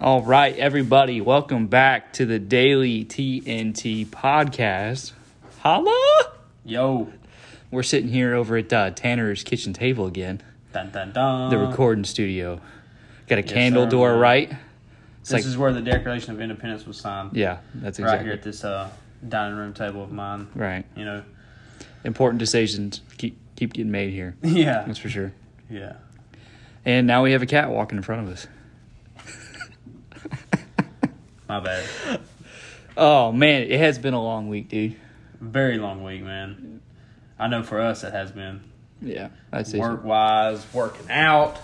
All right, everybody, welcome back to the Daily TNT podcast. Holla! Yo. We're sitting here over at uh, Tanner's kitchen table again, Dun dun dun. the recording studio. Got a candle sir, right? This like- is where the Declaration of Independence was signed. Yeah, that's exactly Right exactly here at this uh, dining room table of mine. right. You know. Important decisions keep keep getting made here. Yeah. That's for sure. Yeah. And now we have a cat walking in front of us. My bad. Oh man, it has been a long week, dude. Very long week, man. I know for us it has been Yeah, that's it. work wise, working out.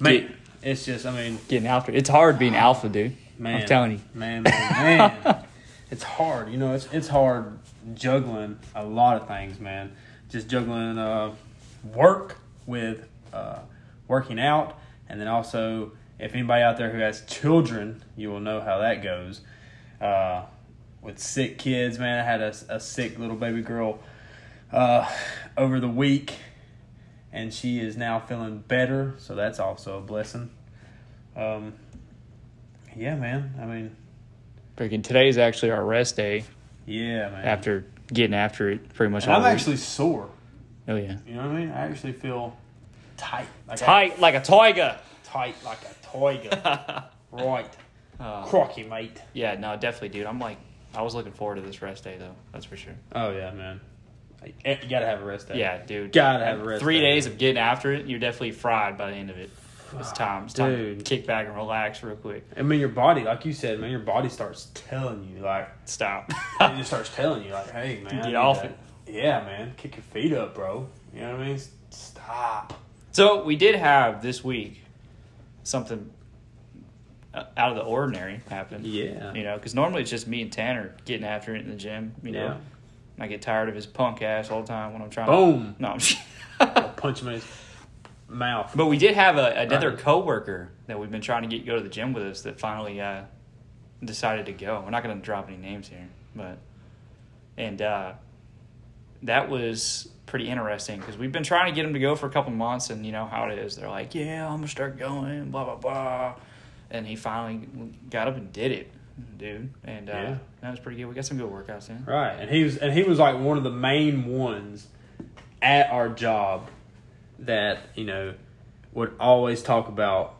Man, Get- it's just I mean, Getting after. It's hard being alpha, dude. man. I'm telling you. Man, man, man. it's hard. You know, it's it's hard juggling a lot of things, man. Just juggling uh, work with uh, working out, and then also if anybody out there who has children, you will know how that goes. Uh, with sick kids, man, I had a, a sick little baby girl uh, over the week, and she is now feeling better, so that's also a blessing. Um, yeah, man. I mean, Freaking today is actually our rest day yeah, man. after getting after it pretty much And all I'm week. actually sore. Oh yeah. You know what I mean? I actually feel tight, like I- Tight like a tiger. tight like a tiger. right, Uh, crocky, mate. yeah, no, definitely, dude. I'm like, I was looking forward to this rest day though. That's for sure. Oh yeah, man. Eh, You gotta have a rest day. Yeah, dude. Gotta have a rest Three day. days of getting after it, you're definitely fried by the end of it. It's time. It's time to Dude. kick back and relax real quick. I mean, your body, like you said, man, your body starts telling you, like, Stop. it just starts telling you, like, hey, man, Get off to- it. Yeah, man, kick your feet up, bro. You know what I mean? Stop. so we did have this week something uh, out of the ordinary happen. Yeah. You know, because normally it's just me and Tanner getting after it in the gym. You know, Yeah. I get tired of his punk ass all the time when I'm trying. Boom. To, no, I'm just- Punch him in his mouth. But we did have a, another Right. coworker that we've been trying to get go to the gym with us that finally uh, decided to go. We're not going to drop any names here, but and uh, that was pretty interesting because we've been trying to get him to go for a couple months, and you know how it is. They're like, "Yeah, I'm gonna start going," blah blah blah, and he finally got up and did it, dude. And uh, Yeah. that was pretty good. We got some good workouts in. Right, and he was and he was like one of the main ones at our job that you know would always talk about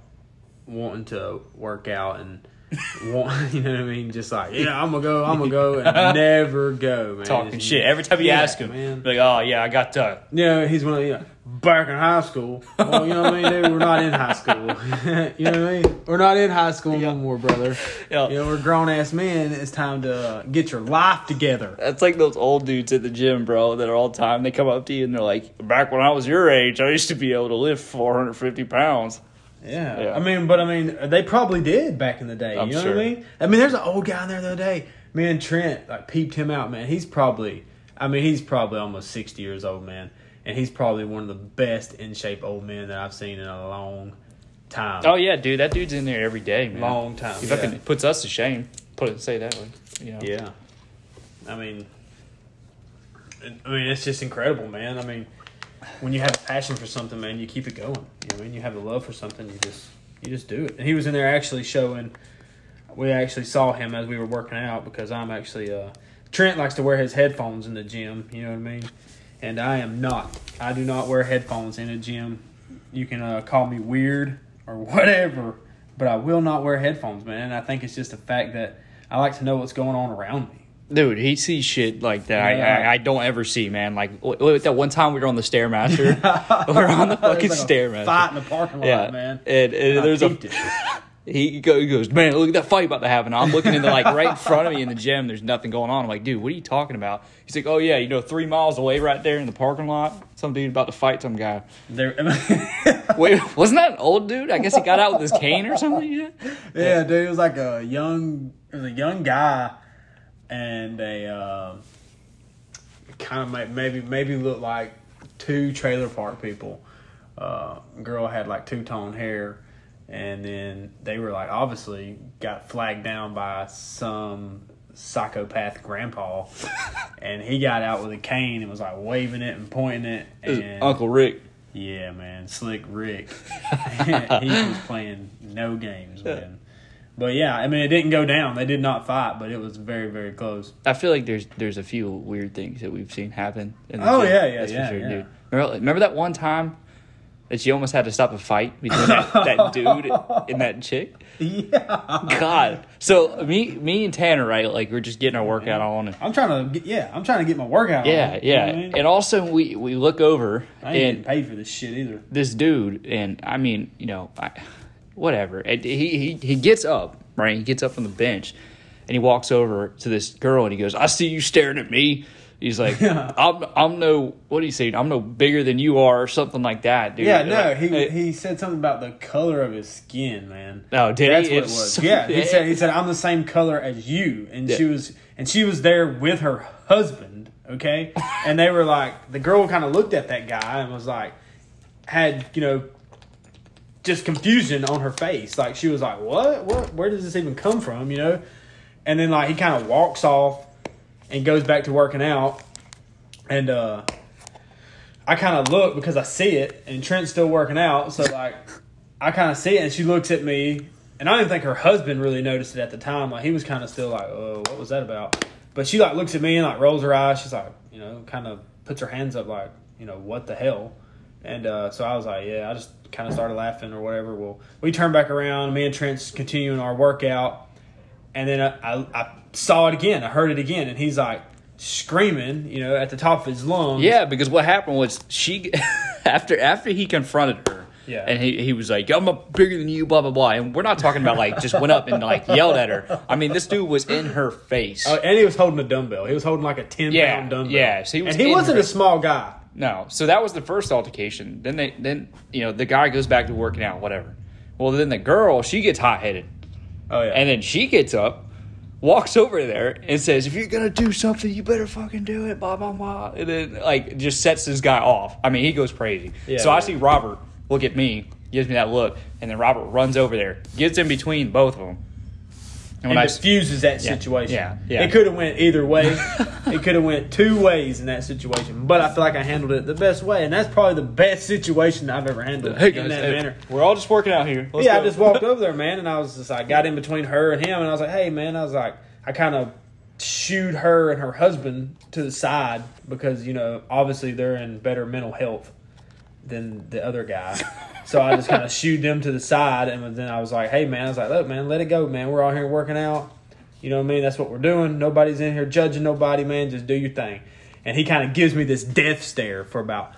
wanting to work out and want you know what I mean, just like yeah, I'm gonna go, I'm gonna go, and never go, man. Talking Just- shit every time you Yeah, ask him, man. like, "Oh yeah, I got uh, Yeah, he's one of you know, back in high school. Well, you know what I mean, dude, we're not in high school. you know what I mean? We're not in high school no more, brother. Yeah. You know, we're grown ass men. It's time to uh, get your life together. That's like those old dudes at the gym, bro, that are all the time. They come up to you and they're like, back when I was your age, I used to be able to lift 450 pounds. Yeah. Yeah. I mean, but I mean, they probably did back in the day. I'm you know sure. what I mean? I mean, there's an old guy in there the other day. Me and Trent like peeped him out, man. He's probably, I mean, he's probably almost 60 years old, man. And he's probably one of the best in shape old men that I've seen in a long time. Oh, yeah, dude. That dude's in there every day, man. Long time, He fucking yeah. puts us to shame. Put it, say it that way. You know? Yeah. I mean, I mean, it's just incredible, man. I mean, when you have a passion for something, man, you keep it going. You know, what I mean, you have a love for something, you just you just do it. And he was in there actually showing. We actually saw him as we were working out because I'm actually uh, Trent likes to wear his headphones in the gym. You know what I mean? And I am not. I do not wear headphones in a gym. You can uh, call me weird or whatever, but I will not wear headphones, man. And I think it's just the fact that I like to know what's going on around me. Dude, he sees shit like that. I, Yeah. I, I don't ever see, man. Like, that one time we were on the Stairmaster. we are on the fucking like Stairmaster. Fight in the parking lot, yeah, man. And, and I there's a. he, go, he goes, man, look at that fight about to happen. I'm looking in the like right in front of me in the gym. There's nothing going on. I'm like, dude, what are you talking about? He's like, oh yeah, you know, three miles away, right there in the parking lot, some dude about to fight some guy. There, Wait, wasn't that an old dude? I guess he got out with his cane or something. Yeah. yeah, dude, it was like a young, it was a young guy, and a uh, kind of maybe maybe looked like two trailer park people. Uh, girl had like two tone hair, and then they were like obviously got flagged down by some psychopath grandpa, and he got out with a cane and was like waving it and pointing it. And Uncle Rick. yeah, man, slick Rick. he was playing no games, man. But yeah, I mean, it didn't go down. They did not fight, but it was very, very close. I feel like there's there's a few weird things that we've seen happen. In the Oh, gym. yeah, yeah, That's for yeah, sure, yeah. dude. Remember, remember that one time that you almost had to stop a fight between that, that dude and that chick? Yeah, God. So me me and Tanner, right? Like we're just getting our workout on. And, I'm trying to get. Yeah, I'm trying to get my workout. yeah, on, you know yeah. I mean? And also we we look over I ain't and paid for this shit either. this dude, and I mean, you know, I, whatever. And he he he gets up, right? He gets up from the bench, and he walks over to this girl, and he goes, "I see you staring at me." He's like, "I'm I'm no what do you say? I'm no bigger than you are, or something like that, dude." Yeah, no, Like, he hey, he said something about the color of his skin, man. Oh, did That's he? what it was. so- yeah, he said he said I'm the same color as you, and she was and she was there with her husband. Okay, and they were like the girl kind of looked at that guy and was like had you know just confusion on her face. Like she was like, "What? What? Where does this even come from?" You know, and then like he kind of walks off and goes back to working out, and uh I kind of look because I see it, and Trent's still working out. So like, I kind of see it, and she looks at me, and I don't think her husband really noticed it at the time. Like he was kind of still like, "Oh, what was that about?" But she like looks at me and like rolls her eyes. She's like, you know, kind of puts her hands up, like, you know, what the hell? And uh, so I was like, yeah, I just kind of started laughing or whatever. Well, we turn back around. Me and Trent's continuing our workout, and then I, I, I saw it again. I heard it again, and he's like screaming, you know, at the top of his lungs. Yeah, because what happened was she after after he confronted her. Yeah. And he, he was like, I'm a bigger than you, blah blah blah. And we're not talking about like just went up and like yelled at her. I mean, this dude was in her face. Oh, and he was holding a dumbbell. He was holding like a ten Yeah, pound dumbbell. yeah, so he was and he wasn't her- a small guy. No. So that was the first altercation. Then they then you know, the guy goes back to working out, whatever. Well then the girl, she gets hot headed. Oh yeah, And then she gets up, walks over there, and says, If you're gonna do something, you better fucking do it, blah blah blah. And then like just sets this guy off. I mean, he goes crazy. Yeah, so I see Robert look at me, gives me that look, and then Robert runs over there, gets in between both of them. And and when I diffuses that Yeah, situation. yeah, yeah. It could have went either way. it could have went two ways in that situation. But I feel like I handled it the best way, and that's probably the best situation I've ever handled hey in guys, that hey, manner. we're all just working out here. Let's yeah, I just walked over there, man, and I was just I got in between her and him, and I was like, "Hey, man," I was like, I kind of shooed her and her husband to the side because you know obviously they're in better mental health than the other guy. So I just kind of shooed them to the side, and then I was like, "Hey, man," I was like, "Look, man, let it go, man. We're all here working out. You know what I mean? That's what we're doing. Nobody's in here judging nobody, man. Just do your thing." And he kind of gives me this death stare for about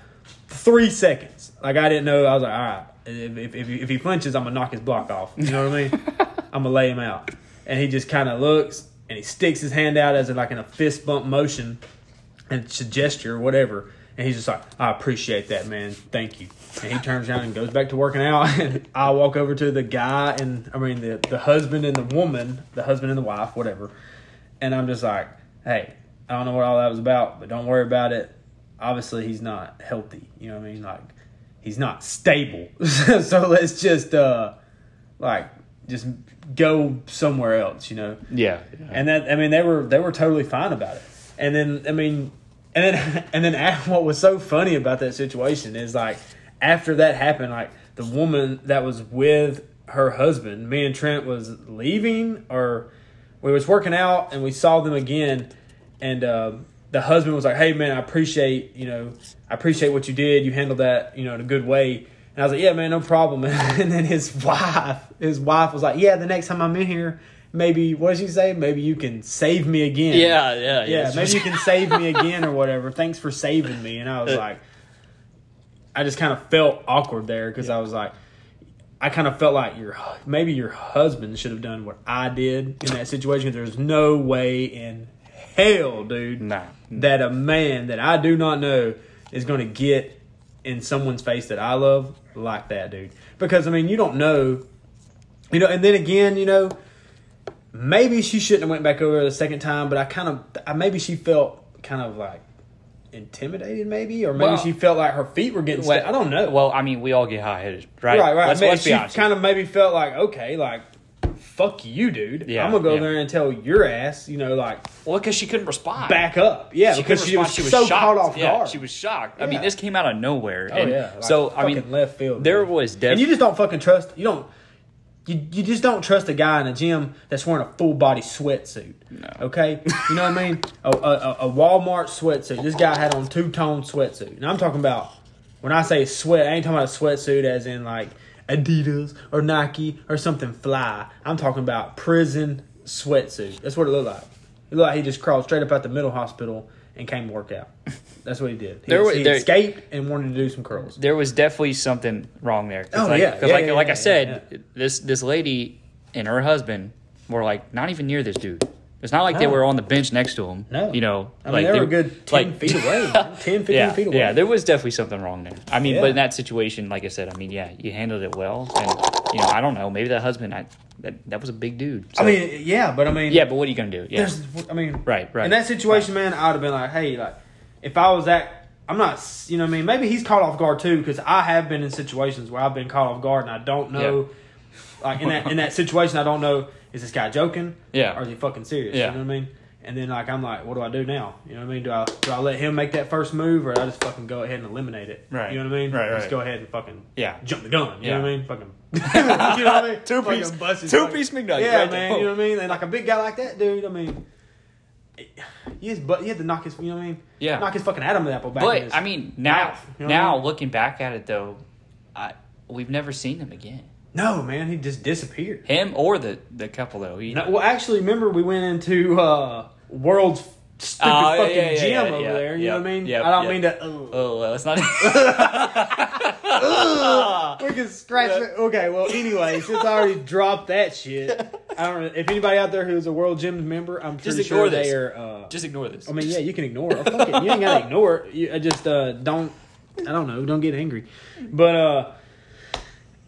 three seconds. Like I didn't know. I was like, all right, if if, if, he, if he flinches, I'm gonna knock his block off. You know what I mean? I'm gonna lay him out. And he just kind of looks and he sticks his hand out as in like in a fist bump motion, and it's a gesture, whatever. And he's just like, I appreciate that, man. Thank you. And he turns around and goes back to working out. And I walk over to the guy and I mean the the husband and the woman, the husband and the wife, whatever. And I'm just like, hey, I don't know what all that was about, but don't worry about it. Obviously, he's not healthy. You know what I mean? Like, he's not stable. so let's just, uh, like, just go somewhere else. You know? Yeah. And that, I mean, they were they were totally fine about it. And then, I mean, and then and then what was so funny about that situation is like after that happened, like the woman that was with her husband, me and Trent was leaving or we was working out and we saw them again, and uh, the husband was like, "Hey man, I appreciate you know I appreciate what you did. You handled that you know in a good way." And I was like, "Yeah, man, no problem." And then his wife, his wife was like, "Yeah, the next time I'm in here." Maybe what did she say? Maybe you can save me again. Yeah, yeah, yeah. Maybe you can save me again or whatever. Thanks for saving me. And I was like, I just kind of felt awkward there because I was like, I kind of felt like your maybe your husband should have done what I did in that situation. There's no way in hell, dude, Nah. that a man that I do not know is going to get in someone's face that I love like that, dude. Because I mean, you don't know, you know. And then again, you know, maybe she shouldn't have went back over the second time, but I kind of, I, maybe she felt kind of like intimidated, maybe, or maybe Well- she felt like her feet were getting. Well, sta- I don't know. Well, I mean, we all get high headed, right? Right, right. Let's, Maybe let's she kind of maybe felt like, okay, like fuck you, dude. Yeah, I'm gonna go yeah. there and tell your ass, you know, like Well, because she couldn't respond. back up. Yeah, She because she was, respond. so shocked. caught off Yeah, guard. she was shocked. I mean, this came out of nowhere. Oh yeah. Like, so I mean, left field. there man. was and you just don't fucking trust. You don't. You, you just don't trust a guy in a gym that's wearing a full body sweatsuit. No. Okay, you know what I mean? A, a, a Walmart sweatsuit. This guy had on two tone sweatsuit, and I'm talking about when I say sweat. I ain't talking about a sweatsuit as in like Adidas or Nike or something fly. I'm talking about prison sweatsuit. That's what it looked like. It looked like he just crawled straight up out the middle hospital and came to work out. That's what he did. He, There were- he there- escaped and wanted to do some curls. there was definitely something wrong there. Oh, like, yeah. 'cause Yeah, like, yeah, like yeah, I said, yeah, this this lady and her husband were like not even near this dude. It's not like they were on the bench next to him. No. you know, I mean, like they were a good 10 like- feet away, 10, 15 yeah, feet away. Yeah, there was definitely something wrong there. I mean, Yeah. but in that situation, like I said, I mean, yeah, you handled it well, and you know, I don't know, maybe that husband, I, that that was a big dude. I mean, yeah, but I mean, yeah, but what are you gonna do? Yeah, I mean, Right, right. In that situation, man, I would have been like, hey, like, if I was that, I'm not, you know, what I mean, maybe he's caught off guard too, because I have been in situations where I've been caught off guard and I don't know, like in that in that situation, I don't know, is this guy joking? Yeah. or is he fucking serious? Yeah. You know what I mean? And then like I'm like, what do I do now? You know what I mean? Do I do I let him make that first move, or do I just fucking go ahead and eliminate it? Right. You know what I mean? Right, right. Just go ahead and fucking Yeah. jump the gun. You Yeah. know what I mean? Fucking. you know what I mean? Two Fucking piece- bust his two fucking- piece McNugget Yeah, right there. man. You know what I mean? And like a big guy like that, dude. I mean, you just, but you had to knock his. You know what I mean? Yeah. Knock his fucking Adam apple back. in but I mean, now mouth, you know what I now mean? looking back at it though, I we've never seen him again. No, man, he just disappeared. Him or the the couple though. He, No, well, actually, remember we went into uh, world's stupid Oh, yeah, fucking yeah, gym yeah, over yeah, there. You yeah, know what I mean? yeah, I don't yeah. mean to. Uh, Oh, well, let's not. we can scratch it. Okay, well, anyway, since I already dropped that shit, I don't. know If anybody out there who's a World Gym member, I'm Just pretty ignore sure this. they are. Uh, Just ignore this. I mean, yeah, you can ignore it. Oh, fuck it. You ain't gotta ignore it. You I just uh, don't. I don't know. Don't get angry. But uh,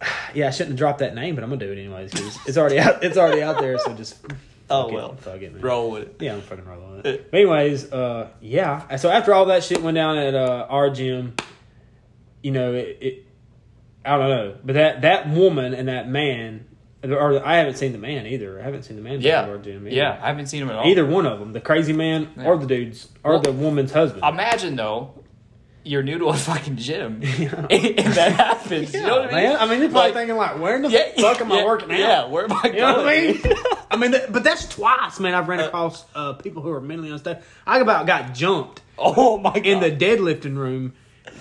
yeah, I shouldn't have dropped that name, but I'm gonna do it anyways it's already out. It's already out there. So just. Oh, fuck it, well. fuck it, man. roll with it. Yeah, I'm fucking rolling on it. But anyways, uh, yeah. So after all that shit went down at uh, our gym, you know, it, it. I don't know, but that that woman and that man, or I haven't seen the man either. I haven't seen the man Yeah, gym. Either. yeah. I haven't seen him at all. Either one of them, the crazy man or the dude's or Well, the woman's husband. Imagine though, you're new to a fucking gym, and that happens. you know what I mean? I mean, they're probably Like, thinking like, "Where in the yeah, fuck am I working out?" Yeah, where am I going? You know what I mean? I mean, that, but that's twice, man. I've ran across uh, people who are mentally unstable. I about got jumped Oh my god! in the deadlifting room.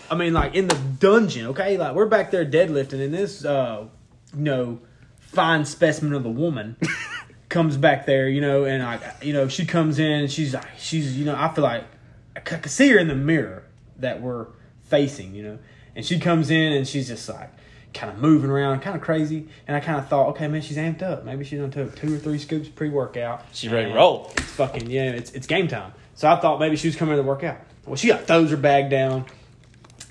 I mean, like in the dungeon. Okay, like we're back there deadlifting, and this, uh, you know, fine specimen of a woman comes back there. You know, and I, you know, she comes in and she's like, she's, you know, I feel like I can see her in the mirror that we're facing. You know, and she comes in and she's just like. Kind of moving around, kind of crazy, and I kind of thought, okay, man, she's amped up. Maybe she done took two or three scoops pre-workout. She's ready to roll. It's fucking yeah, it's it's game time. So I thought maybe she was coming to work out. Well, she got throws her bag down,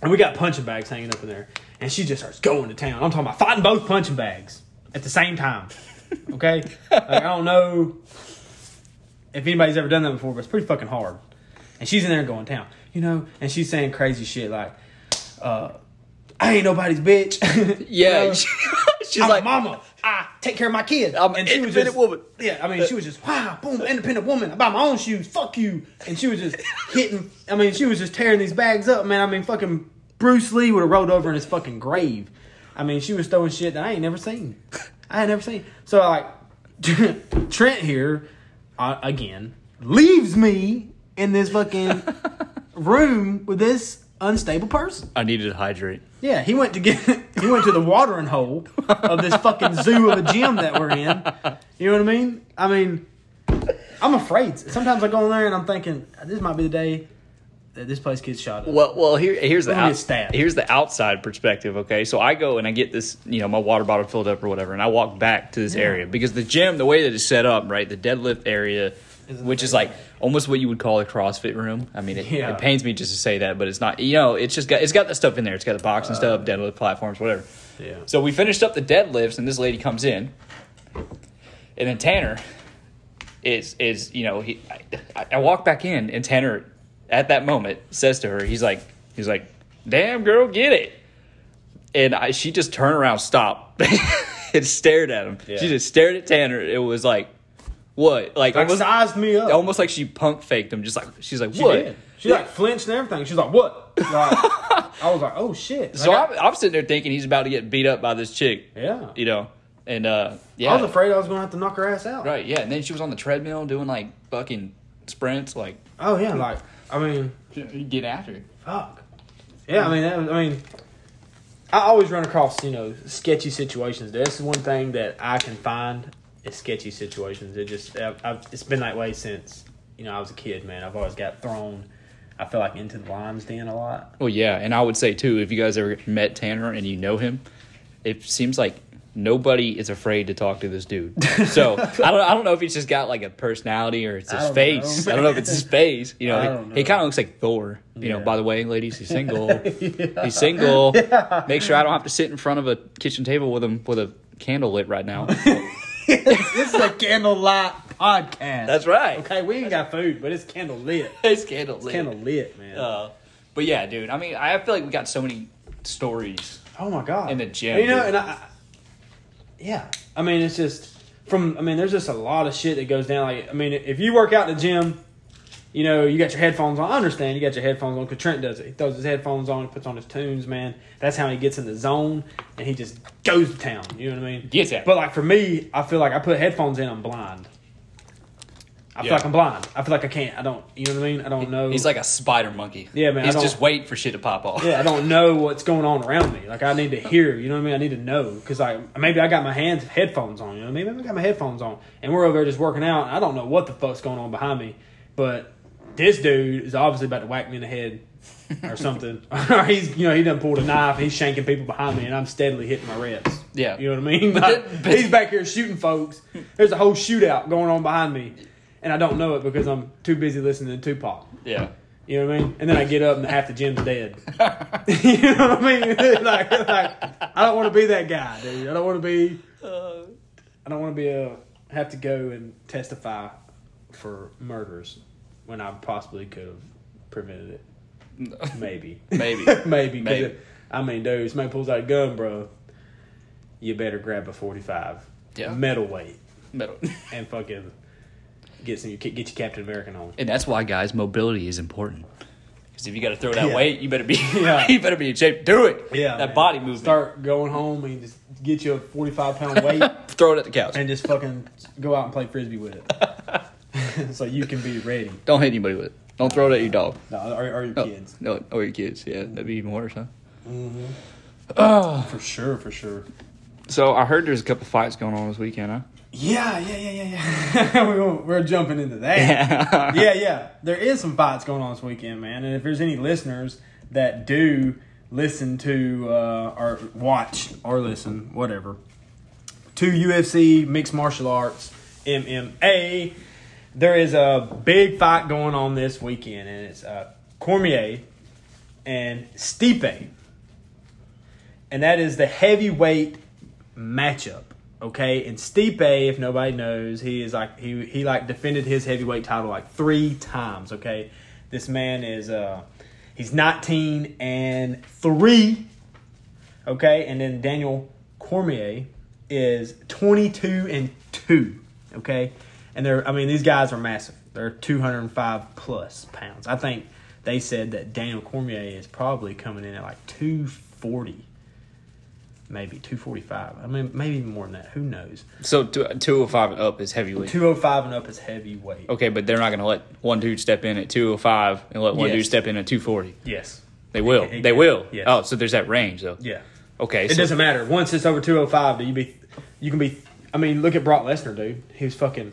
and we got punching bags hanging up in there, and she just starts going to town. I'm talking about fighting both punching bags at the same time. Okay, like, I don't know if anybody's ever done that before, but it's pretty fucking hard. And she's in there going town, you know, and she's saying crazy shit like, uh, "I ain't nobody's bitch." yeah, You know? she's I'm like, mama. I take care of my kids. I'm an and she was independent just, woman. Yeah, I mean, she was just wow, boom, independent woman. I buy my own shoes. Fuck you. And she was just hitting. I mean, she was just tearing these bags up, man. I mean, fucking Bruce Lee would have rolled over in his fucking grave. I mean, she was throwing shit that I ain't never seen. I ain't never seen. So like, Trent here uh, again leaves me in this fucking room with this unstable person. I needed to hydrate. Yeah, he went to get he went to the watering hole of this fucking zoo of a gym that we're in. You know what I mean? I mean, I'm afraid. Sometimes I go in there and I'm thinking this might be the day that this place gets shot up. Well, well, here, here's the out, here's the outside perspective. Okay, so I go and I get this, you know, my water bottle filled up or whatever, and I walk back to this Yeah. area because the gym, the way that it's set up, right, the deadlift area, which is like almost what you would call a CrossFit room. I mean, it, Yeah. it pains me just to say that, but it's not. You know, it's just got it's got the stuff in there. It's got the boxing stuff, deadlift platforms, whatever. Yeah. So we finished up the deadlifts, and this lady comes in, and then Tanner is is you know he I, I walk back in, and Tanner at that moment says to her, he's like he's like, "Damn girl, get it," and I, she just turned around, stop. and stared at him. Yeah. She just stared at Tanner. It was like, what? Like, Like almost, sized me up. almost like she punk faked him. Just like she's like, She what? did. She like flinched and everything. She's like, "What?" Like, I was like, "Oh shit!" So Like, I'm, I'm sitting there thinking he's about to get beat up by this chick. Yeah, You know, and uh, yeah, I was afraid I was gonna have to knock her ass out. right, yeah. And then she was on the treadmill doing like fucking sprints, like Oh yeah, like I mean, get after. her. fuck. Yeah, I mean, that I mean, I always run across you know sketchy situations. That's is one thing that I can find sketchy situations. It just I've, I've, it's been that way since you know I was a kid. Man, I've always got thrown. I feel like into the lion's den a lot. Well, yeah, and I would say too, if you guys ever met Tanner and you know him, it seems like nobody is afraid to talk to this dude. So I don't, I don't know if he's just got like a personality or it's his don't face. know, I don't know if it's his face. You know, I he, he kind of looks like Thor. You know, by the way, ladies, he's single. He's single. Make sure I don't have to sit in front of a kitchen table with him with a candle lit right now. This is a candlelight podcast. That's right. Okay, we ain't got food, but it's candle lit. It's candle lit. Candle lit, man. Uh, but yeah, dude. I mean, I feel like we got so many stories. Oh my god! In the gym, you know, dude. and I, I- yeah, I mean, it's just from. I mean, there's just a lot of shit that goes down. Like, I mean, if you work out in the gym, you know, you got your headphones on. I understand you got your headphones on because Trent does it. He throws his headphones on, puts on his tunes, man. That's how he gets in the zone, and he just goes to town. You know what I mean? Gets it. But like for me, I feel like I put headphones in, I'm blind. I feel Yeah. like I'm blind. I feel like I can't. I don't. You know what I mean? I don't know. He's like a spider monkey. Yeah, man, I He's don't- just waiting for shit to pop off. yeah, I don't know what's going on around me. Like I need to hear, you know what I mean? I need to know because like maybe I got my hands headphones on, you know, what I mean? maybe I got my headphones on, and we're over there just working out. And I don't know what the fuck's going on behind me, but this dude is obviously about to whack me in the head or something, or he's you know he done pulled a knife, he's shanking people behind me, and I'm steadily hitting my reps. Yeah. you know what I mean? But Like, he's back here shooting folks. There's a whole shootout going on behind me, and I don't know it because I'm too busy listening to Tupac. Yeah. You know what I mean? And then I get up and half the gym's dead. you know what I mean? like, like, I don't want to be that guy, dude. I don't want to be. Uh. I don't want to be a have to go and testify for murders when I possibly could have prevented it. Maybe, Maybe. maybe. Maybe. it- I mean, dude, somebody pulls out a gun, bro. You better grab a forty-five, Yeah. metal weight, Metal. and fucking get some. Get your Captain American on. And that's why, guys, mobility is important. Because if you got to throw that Yeah. weight, you better be Yeah. you better be in shape. Do it. Yeah, that man. body movement. Start going home and just get you a forty-five pound weight throw it at the couch. and just fucking go out and play frisbee with it, so you can be ready. Don't hit anybody with it. Don't throw it at your dog. No, or, or your No, kids. no, or your kids. Yeah, that'd be even worse, huh? Mm-hmm. Oh, For sure, for sure. so I heard there's a couple fights going on this weekend, huh? Yeah, yeah, yeah, yeah, yeah. we're, we're jumping into that. Yeah. yeah, yeah. There is some fights going on this weekend, man. And if there's any listeners that do listen to uh, or watch or listen, whatever, to UFC mixed martial arts MMA, there is a big fight going on this weekend, and it's uh, Cormier and Stipe, and that is the heavyweight matchup. Okay, and Stipe, if nobody knows, he is like he he like defended his heavyweight title like three times. Okay, this man is uh he's nineteen and three. Okay, and then Daniel Cormier is twenty two and two. Okay, and they're I mean these guys are massive. They're two hundred and five plus pounds. I think they said that Daniel Cormier is probably coming in at like two forty maybe 245. I mean, maybe even more than that. Who knows? So two hundred oh five and up is heavyweight. 205 and up is heavyweight. Okay, but they're not going to let one dude step in at 205 and let one Yes. dude step in at 240. Yes. They will. It- it they will. Yes. Oh, so there's that range though. Yeah. Okay. It so- doesn't matter. Once it's over 205, do you be you can be I mean, look at Brock Lesnar, dude. He was fucking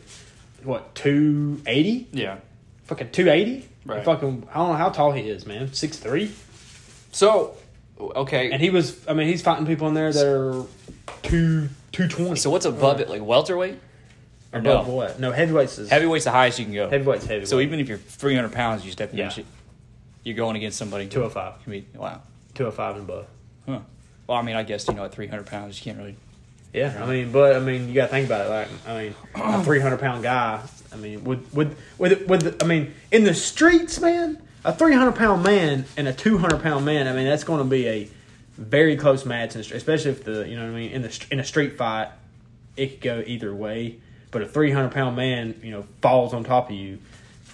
what, 280? Yeah. Fucking 280? Right. Fucking I don't know how tall he is, man. Six three. So, okay. And he was I mean, he's fighting people in there that are 2 220. so what's above it? Like welterweight? Or above no? what? No, heavyweights is Heavyweight's the highest you can go. heavyweights heavyweight. So even if you're 300 pounds, you step in, Yeah. shit, you're going against somebody. 205. Can be, wow. 205 and above. Huh. Well, I mean, I guess you know at 300 pounds, you can't really. Yeah, I mean, but I mean, you got to think about it. Like, I mean, a three hundred pound guy. I mean, with with with with I mean, in the streets, man, a three hundred pound man and a two hundred pound man. I mean, that's going to be a very close match, in the especially if the you know what I mean in the in a street fight. it could go either way. But a 300 pound man, you know, falls on top of you,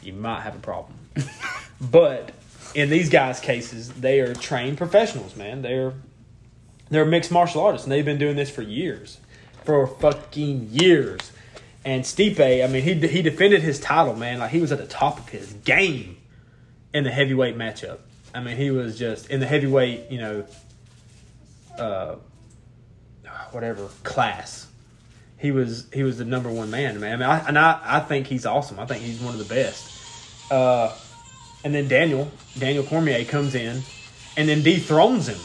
you might have a problem. but in these guys' cases, they are trained professionals, man. They're they're mixed martial artists, and they've been doing this for years, for fucking years. And Stipe, I mean, he he defended his title, man. Like he was at the top of his game in the heavyweight matchup. I mean, he was just in the heavyweight, you know, uh, whatever class. He was he was the number one man, man. I mean, I, and I, I think he's awesome. I think he's one of the best. Uh, and then Daniel Daniel Cormier comes in, and then dethrones him.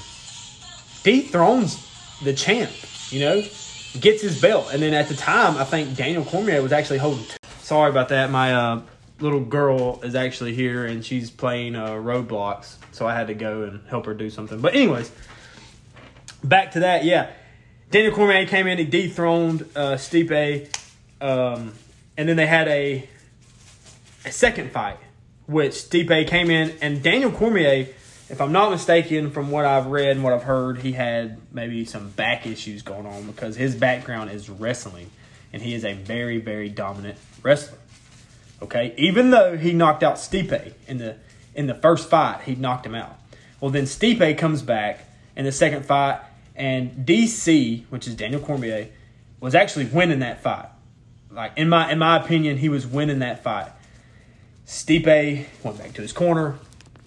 Dethrones the champ. You know, gets his belt, and then at the time, I think Daniel Cormier was actually holding. T- Sorry about that. My uh, little girl is actually here, and she's playing uh, Roblox, so I had to go and help her do something. But anyways, back to that. Yeah, Daniel Cormier came in, he dethroned uh, Stipe, um, and then they had a a second fight, which Stipe came in, and Daniel Cormier if I'm not mistaken, from what I've read and what I've heard, he had maybe some back issues going on because his background is wrestling, and he is a very, very dominant wrestler. Okay, even though he knocked out Stipe in the in the first fight, he knocked him out. Well, then Stipe comes back in the second fight, and DC, which is Daniel Cormier, was actually winning that fight. Like in my in my opinion, he was winning that fight. Stipe went back to his corner.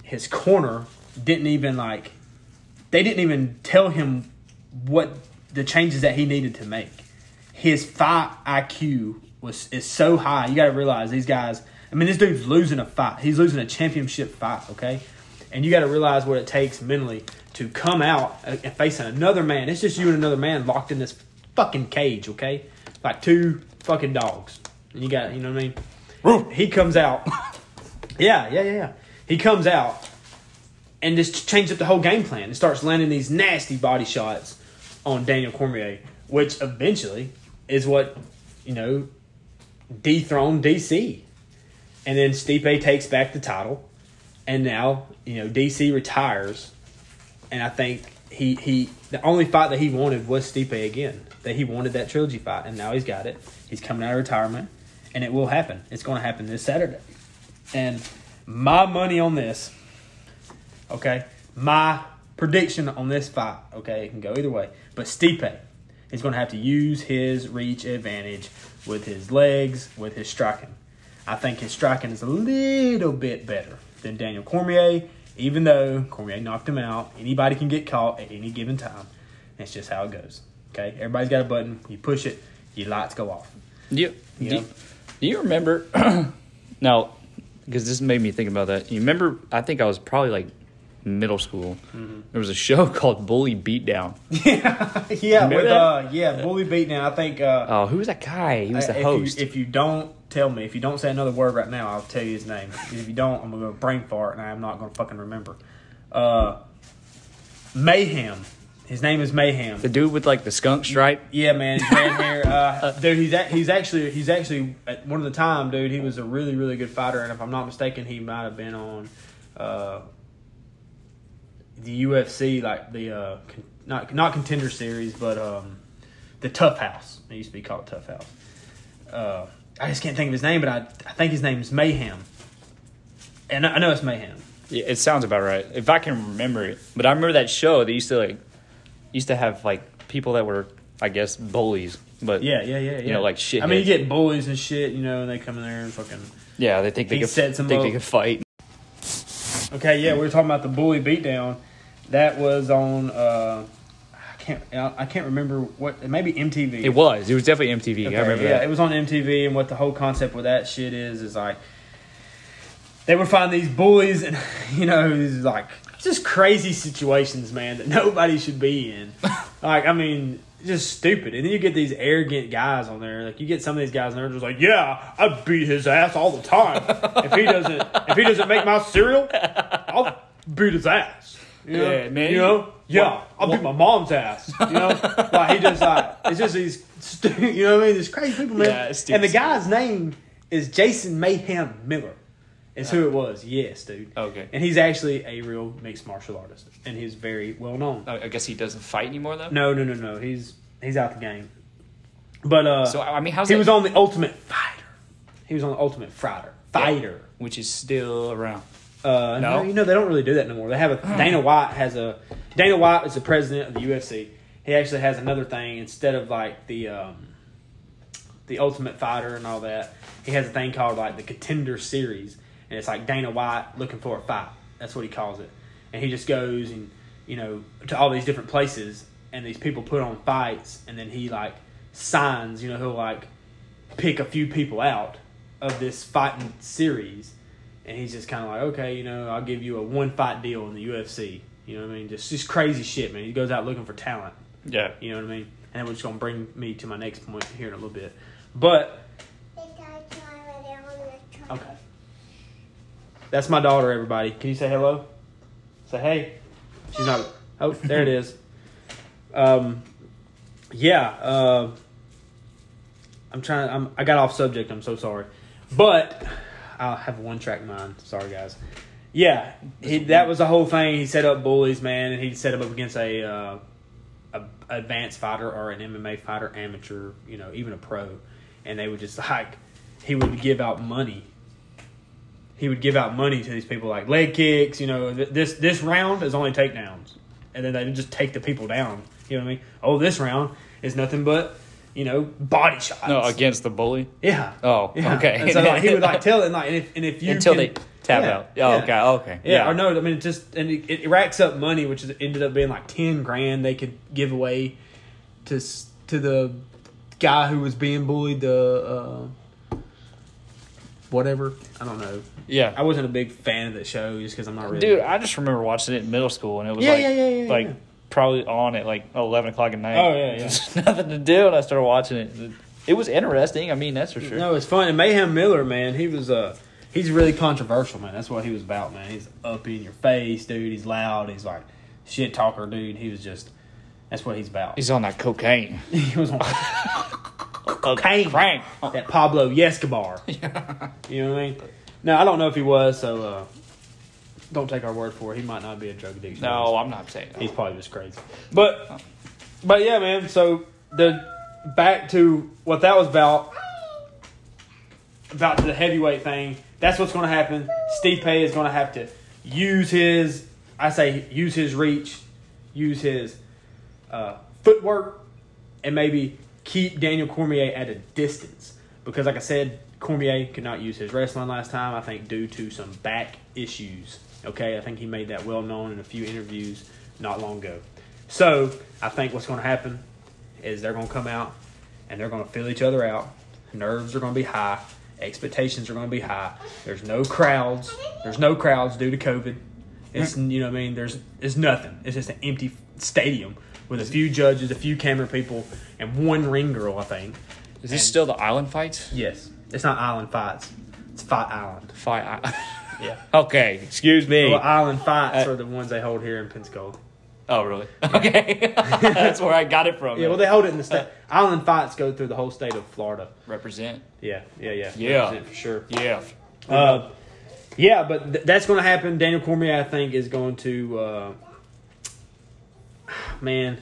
His corner didn't even like they didn't even tell him what the changes that he needed to make. His fight IQ was is so high. You got to realize these guys. I mean, this dude's losing a fight. He's losing a championship fight. Okay, and you got to realize what it takes mentally to come out and facing another man. It's just you and another man locked in this fucking cage. Okay, like two fucking dogs. And you got, you know what I mean? He comes out. yeah, yeah, yeah, yeah. He comes out and just changed up the whole game plan and starts landing these nasty body shots on Daniel Cormier, which eventually is what, you know, dethroned DC. And then Stipe takes back the title, and now, you know, DC retires. And I think he, he the only fight that he wanted was Stipe again. That he wanted that trilogy fight, and now he's got it. He's coming out of retirement, and it will happen. It's going to happen this Saturday. And my money on this Okay, my prediction on this fight. Okay, it can go either way, but Stipe is going to have to use his reach advantage with his legs, with his striking. I think his striking is a little bit better than Daniel Cormier, even though Cormier knocked him out. Anybody can get caught at any given time. That's just how it goes. Okay, everybody's got a button. You push it, your lights go off. You, You do, know? do you remember? now, because this made me think about that. You remember? I think I was probably like middle school. Mm-hmm. There was a show called Bully Beatdown. yeah, yeah, with uh, yeah, bully beatdown. I think uh, Oh, who was that guy? He was the if host. You, if you don't tell me, if you don't say another word right now, I'll tell you his name. if you don't, I'm gonna go brain fart, and I'm not gonna fucking remember. Uh, Mayhem. His name is Mayhem. the dude with like the skunk stripe. Yeah, man, his red hair. Uh, dude, he's he's actually he's actually at one of the time, dude. He was a really really good fighter, and if I'm not mistaken, he might have been on uh, the UFC, like the uh, con- not not contender series, but um, the Tough House. It used to be called Tough House. Uh, I just can't think of his name, but I I think his name is Mayhem, and I I know it's Mayhem. Yeah, it sounds about right if I can remember it. But I remember that show. They used to like used to have like people that were I guess bullies. But Yeah, yeah, yeah, yeah. know, like shit. I mean, you get bullies and shit, you know, and they come in there and fucking. yeah, they think they He could sets 'em think up. they could fight. Okay, yeah, we were talking about the bully beatdown. That was on. Uh, I can't. I can't remember what. Maybe MTV. It was. It was definitely MTV. Okay, I remember yeah, that. it was on MTV, and what the whole concept with that shit is is like they would find these bullies, and you know, it's like just crazy situations, man, that nobody should be in. like, I mean, just stupid. And then you get these arrogant guys on there. Like, you get some of these guys, and they're just like, "Yeah, I beat his ass all the time. if he doesn't, if he doesn't make my cereal, I'll beat his ass." You know? Yeah, man, You know, yeah, what- I'll beat my mom's ass. You know, like he just like it's just these, stu- you know what I mean? These crazy people, man. Yeah, it's and the guy's name is Jason Mayhem Miller. Is who it was. Yes, dude. Okay. And he's actually a real mixed martial artist, and he's very well known. I I guess he doesn't fight anymore though. No, no, no, no. He's he's out the game. But uh, So I mean, how's he that- was on the Ultimate Fighter. He was on the Ultimate Fighter. Fighter. which is still around. Uh, no, No? you know they don't really do that no more. They have a Dana White has a Dana White is the president of the UFC. He actually has another thing instead of like the um, the Ultimate Fighter and all that. He has a thing called like the Contender Series, and it's like Dana White looking for a fight. That's what he calls it. And he just goes and you know to all these different places, and these people put on fights, and then he like signs. You know he'll like pick a few people out of this fighting series, and he's just kind of like, okay, you know, I'll give you a one fight deal in the UFC. You know what I mean? Just just crazy shit, man. He goes out looking for talent. Yeah. You know what I mean? And which is gonna bring me to my next point here in a little bit. But okay, that's my daughter. Everybody, can you say hello? Say hey. She's not. Oh, there it is. Um, yeah. Uh, I'm trying. I'm, I got off subject. I'm so sorry, but I'll have one track mind. Sorry, guys. Yeah, he, that was the whole thing. He set up bullies, man, and he set him up against a, uh, a advanced fighter or an MMA fighter, amateur, you know, even a pro, and they would just like he would give out money. He would give out money to these people like leg kicks. You know, th- this this round is only takedowns, and then they just take the people down. You know what I mean? Oh, this round is nothing but you know body shots. No, against the bully. Yeah. Oh, Yeah. okay. And so like, he would like tell it, and like, and if, and if you Until can- they tap Yeah, out. Oh, yeah. okay. Okay. Yeah, or no, I mean it just and it, it racks up money, which is, ended up being like ten grand they could give away to to the guy who was being bullied. The uh, whatever I don't know. Yeah. I wasn't a big fan of the show just because I'm not really. Dude, I just remember watching it in middle school, and it was Yeah, like, yeah, yeah, yeah, like yeah. Probably on at like eleven o'clock at night. Oh, yeah, yeah. Nothing to do, and I started watching it. It was interesting. I mean, that's for sure. No, it's fun. And Mayhem Miller, man, he was uh he's really controversial, man. That's what he was about, man. He's up in your face, dude. He's loud. He's like shit talker, dude. He was just that's what he's about. He's on that cocaine. he was on Cocaine. Crank. that Pablo Escobar. Yeah. You know what I mean? No, I don't know if he was, so uh, don't take our word for it. He might not be a drug addiction. No, I'm not saying that. he's probably just crazy. But, but yeah, man. So the back to what that was about, about the heavyweight thing. That's what's going to happen. Stipe is going to have to use his, I say, use his reach, use his uh, footwork, and maybe keep Daniel Cormier at a distance. Because, like I said, Cormier could not use his wrestling last time. I think due to some back issues. Okay, I think he made that well known in a few interviews not long ago. So I think what's going to happen is they're going to come out and they're going to fill each other out. Nerves are going to be high. Expectations are going to be high. There's no crowds. There's no crowds due to COVID. It's you know what I mean. There's it's nothing. It's just an empty stadium with a few judges, a few camera people, and one ring girl. I think. Is this And- still the island fights? Yes, it's not Island Fights. It's Fight Island. Fight. I- Yeah. okay. Excuse me. Well, Island Fights Uh, are the ones they hold here in Pensacola. oh, really? Okay. That's where I got it from. Yeah, well, they hold it in the state. Island Fights go through the whole state of Florida. represent. Yeah, yeah, yeah. Yeah. For sure. Yeah. Uh, yeah, but th- that's going to happen. Daniel Cormier, I think, is going to. Uh, man,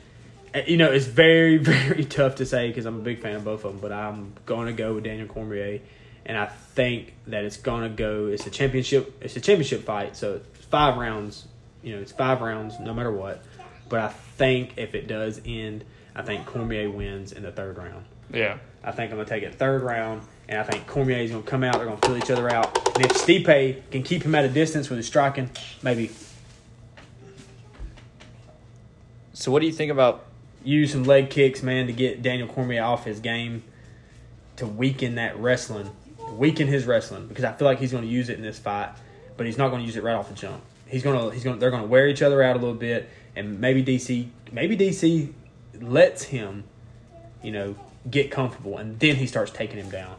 uh, you know, it's very, very tough to say because I'm a big fan of both of them. But I'm going to go with Daniel Cormier, and I think that it's going to go. It's a championship. It's a championship fight, so five rounds. You know, it's five rounds no matter what. But I think if it does end, I think Cormier wins in the third round. Yeah. I think I'm going to take it third round, and I think Cormier is going to come out. They're going to fill each other out. And if Stipe can keep him at a distance with his striking, maybe So, what do you think about? use some leg kicks, man, to get Daniel Cormier off his game, to weaken that wrestling, weaken his wrestling, because I feel like he's going to use it in this fight, but he's not going to use it right off the jump. He's going to, he's going, to, they're going to wear each other out a little bit, and maybe DC, maybe DC lets him, you know, get comfortable, and then he starts taking him down,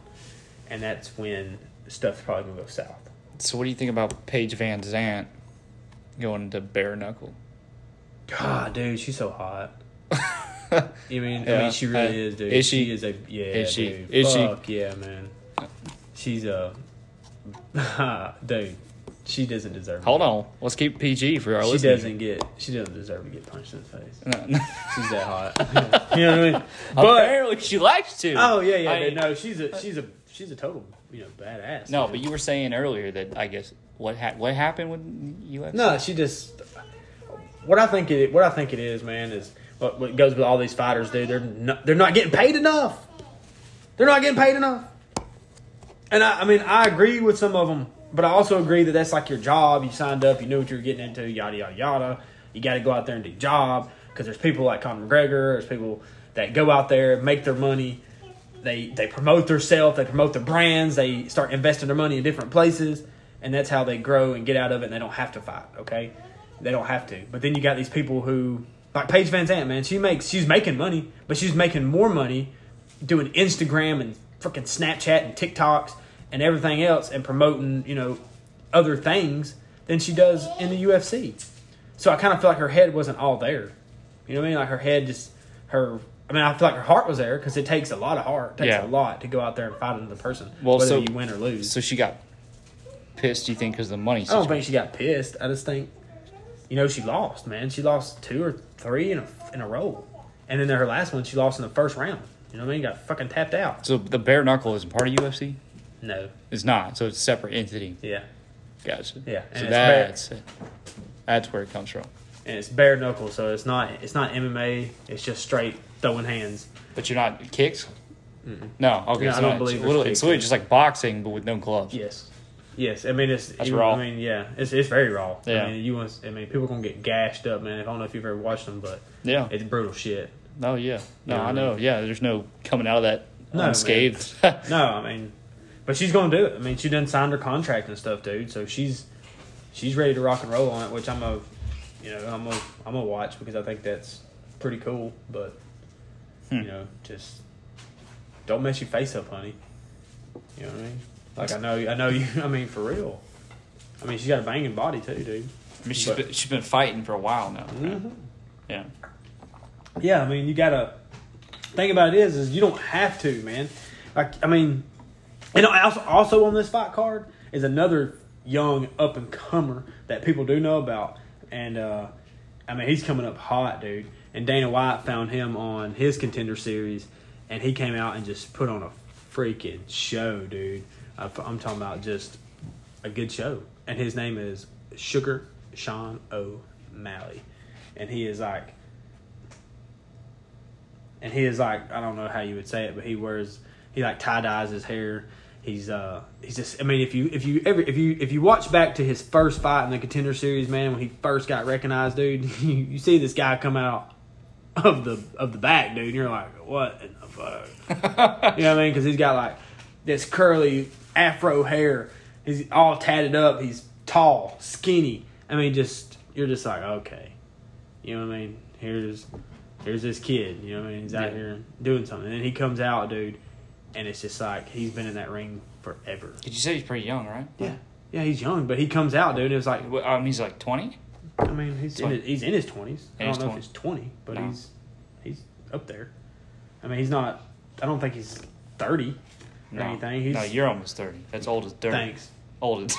and that's when stuff's probably going to go south. So, what do you think about Paige VanZant going to bare knuckle? God, dude, she's so hot. You mean? I mean, she really Uh, is, dude. is she? is a yeah. Is she? Dude. Is she? Fuck yeah, man. She's uh, a dude. She doesn't deserve. Hold it. on, let's keep PG for our She listeners. doesn't get. She doesn't deserve to get punched in the face. No, no. She's that hot. you know what I mean? But Apparently, she likes to. oh yeah, yeah. I- dude, no, she's a she's a she's a total you know badass. No, man. but you were saying earlier that I guess what ha- what happened with UFC? No, she just. What I think it what I think it is, man, is what, what goes with all these fighters, dude. They're not, they're not getting paid enough. They're not getting paid enough. And I, I mean, I agree with some of them, but I also agree that that's like your job. You signed up, you knew what you were getting into, yada yada yada. You got to go out there and do job because there's people like Conor McGregor. There's people that go out there, make their money. They they promote themselves, they promote their brands, they start investing their money in different places, and that's how they grow and get out of it. And they don't have to fight. Okay, they don't have to. But then you got these people who, like Paige VanZant, man, she makes she's making money, but she's making more money doing Instagram and freaking Snapchat and TikToks and everything else and promoting, you know, other things than she does in the UFC. So I kind of feel like her head wasn't all there. You know what I mean? Like her head just her. I mean, I feel like her heart was there because it takes a lot of heart. It takes Yeah. a lot to go out there and fight another person, Well, whether so- you win or lose. So she got pissed. Do you think because the money? I don't think she got pissed. I just think, you know, she lost. Man, she lost two or three in a in a row, and then her last one she lost in the first round. You know what I mean? Got fucking tapped out. So the bare knuckle isn't part of UFC. No, It's not. So it's a separate entity. yeah, Gotcha. Yeah, So and it's bare- that's that's where it comes from. and it's bare knuckle, so it's not it's not MMA. It's just straight throwing hands. But you're not kicks. No. Okay. No, I so don't it's believe there's little, it's literally just like boxing, but with no gloves. Yes, yes. I mean, it's That's you- raw. I mean, yeah, it's it's very raw. Yeah. I mean, you want. I mean, people gonna get gashed up, man. I don't know if you've ever watched them, but Yeah. it's brutal shit. Oh yeah. No, Yeah, I I know. Yeah. There's no coming out of that No, unscathed. No, I mean, but she's gonna do it. I mean, she done signed her contract and stuff, dude. So she's she's ready to rock and roll on it, which I'm a, you know, I'm a I'm gonna watch because I think that's pretty cool. But Hmm. you know, just don't mess your face up, honey. You know what I mean? Like I know, I know you. I mean, for real. I mean, she's got a banging body too, dude. I mean, she's But- been, she's been fighting for a while now. right? Mhm. Yeah. Yeah, I mean, you gotta thing about it is, is you don't have to, man. Like, I mean, and also also on this fight card is another young up and comer that people do know about, and uh, I mean, he's coming up hot, dude. And Dana White found him on his contender series, and he came out and just put on a freaking show, dude. I'm talking about just a good show, and his name is Sugar Sean O'Malley, and he is like and he is like I don't know how you would say it, but he wears he like tie dyes his hair. He's uh he's just I mean if you if you ever if you if you watch back to his first fight in the contender series, man, when he first got recognized, dude, you, you see this guy come out of the of the back, dude, and you're like, what in the fuck? you know what I mean? Because he's got like this curly afro hair. He's all tatted up. He's tall, skinny. I mean, just you're just like okay, you know what I mean? Here's here's this kid. You know what I mean? He's out Yeah. here doing something, and then he comes out, dude, and it's just like he's been in that ring forever. Did you say he's pretty young, right? Yeah, yeah, he's young, but he comes out, dude. And it was like Um, he's like twenty. I mean, he's in his, he's in his twenties. I don't know if he's twenty, but No. he's he's up there. I mean, he's not. I don't think he's thirty or No, anything. He's no, you're almost thirty. That's old as dirt. thanks, Old as.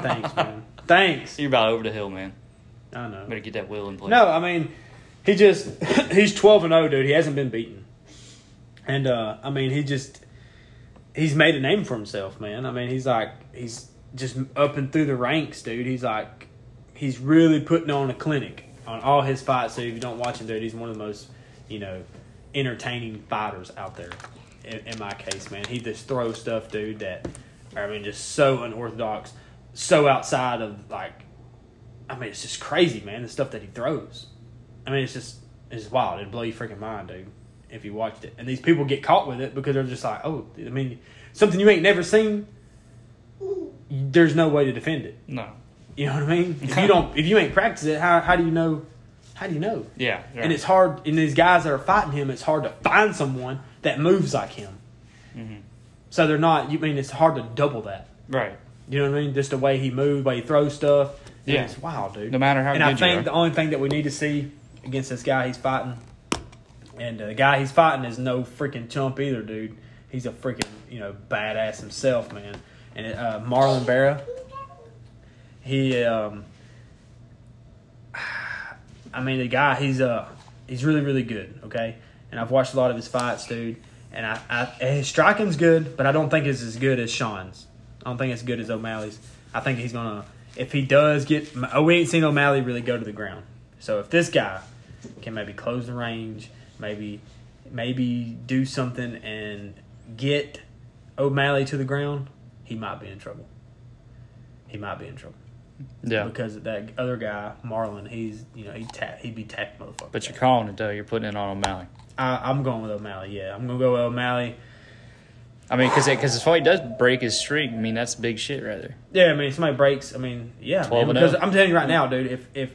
thanks, man. Thanks. You're about over the hill, man. I know. Better get that wheel in place. No, I mean, he just he's twelve and zero, dude. He hasn't been beaten, and uh, I mean, he just he's made a name for himself, man. I mean, he's like he's just up and through the ranks, dude. He's like he's really putting on a clinic on all his fights. So if you don't watch him, dude, he's one of the most you know entertaining fighters out there. In, in my case, man, he just throws stuff, dude. That I mean, just so unorthodox, so outside of like I mean, it's just crazy, man. The stuff that he throws. I mean, it's just it's wild. It'd blow your freaking mind, dude, if you watched it. And these people get caught with it because they're just like, oh, I mean, something you ain't never seen. There's no way to defend it. No. You know what I mean? If you don't, if you ain't practiced it, how how do you know? How do you know? Yeah. right. And it's hard. And these guys that are fighting him, it's hard to find someone that moves like him. Mhm. So they're not. You mean it's hard to double that? right. You know what I mean? Just the way he moves, way he throws stuff. Yeah. it's wild, dude. No matter how and I think the only thing that we need to see against this guy he's fighting, and uh, the guy he's fighting is no freaking chump either, dude. He's a freaking you know badass himself, man. And uh, Marlon Vera, he, um, I mean, the guy, he's uh, he's really, really good. Okay, and I've watched a lot of his fights, dude. And I, I his striking's good, but I don't think it's as good as Sean's. I don't think it's good as O'Malley's. I think he's gonna, if he does get, oh, we ain't seen O'Malley really go to the ground. So if this guy can maybe close the range, maybe, maybe do something and get O'Malley to the ground, he might be in trouble. He might be in trouble Yeah. because that other guy, Marlon, he's you know he tap he'd be tapped motherfucker. But you're calling it though. You're putting it on O'Malley. I, I'm going with O'Malley. Yeah, I'm gonna go with O'Malley. I mean, because because if he does break his streak, I mean that's big shit right there. Yeah, I mean if somebody breaks. I mean yeah, 12 man, because oh. I'm telling you right now, dude. If if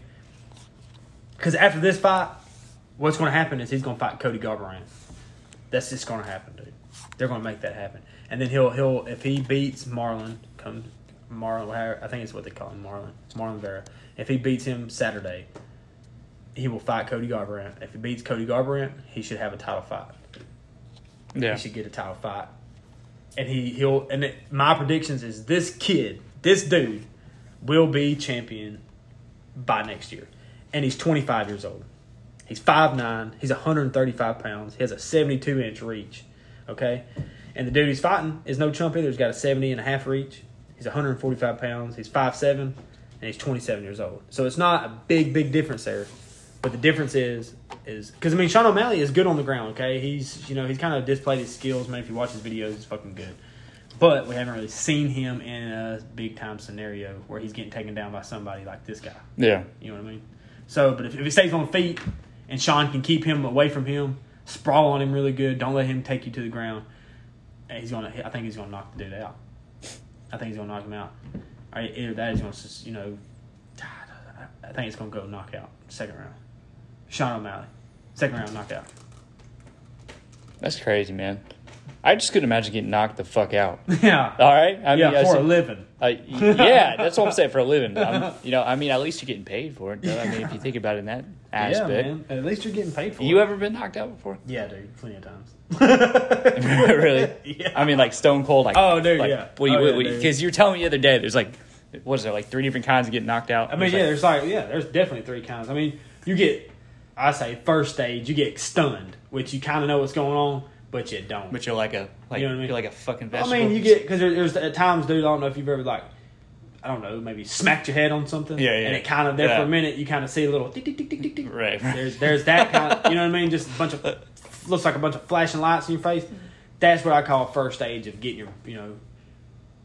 because after this fight, what's going to happen is he's going to fight Cody Garbrandt. That's just going to happen, dude. They're going to make that happen, and then he'll he'll if he beats Marlon, come Marlon. I think it's what they call him, Marlon. Marlon Vera. If he beats him Saturday, he will fight Cody Garbrandt. If he beats Cody Garbrandt, he should have a title fight. Yeah. he should get a title fight. And he he'll and it, my predictions is this kid, this dude, will be champion by next year, and he's 25 years old. He's 5'9", He's 135 pounds. He has a 72 inch reach. Okay, and the dude he's fighting is no chump either. He's got a 70 and a half reach. He's 145 pounds. He's 5'7", and he's 27 years old. So it's not a big big difference there. But the difference is, is because I mean, Sean O'Malley is good on the ground. Okay, he's you know he's kind of displayed his skills. Man, if you watch his videos, he's fucking good. But we haven't really seen him in a big time scenario where he's getting taken down by somebody like this guy. Yeah. You know what I mean? So, but if, if he stays on feet and Sean can keep him away from him, sprawl on him really good, don't let him take you to the ground. He's gonna. I think he's gonna knock the dude out. I think he's gonna knock him out. Or either that, he's gonna just you know. I think it's gonna go knockout second round. Sean O'Malley, second round knockout. That's crazy, man. I just couldn't imagine getting knocked the fuck out. yeah. All right. I yeah, I for a living. Uh, yeah, that's what I'm saying for a living. I'm, you know, I mean, at least you're getting paid for it. Though. I mean, if you think about it in that Yeah, aspect. man. At least you're getting paid for it. You it. ever been knocked out before? Yeah, dude, plenty of times. really? Yeah. I mean, like stone cold. Like, Oh, dude, like, yeah. Well, you, Oh, yeah, because you were telling me the other day, there's like, what is there, like three different kinds of getting knocked out? I mean, There's, yeah, like- there's like, yeah, there's definitely three kinds. I mean, you get, I say, first stage, you get stunned, which you kind of know what's going on, but you don't. but you're like a, like, You know what I mean? you're like a fucking I mean, you get because there's at times, dude. I don't know if you've ever like, I don't know, maybe smacked your head on something. Yeah, yeah. And it kind of there for a minute, you kind of see a little tick tick tick tick tick tick. Right. There's there's that kind of, you know what I mean? Just a bunch of looks like a bunch of flashing lights in your face. That's what I call first stage of getting your, you know,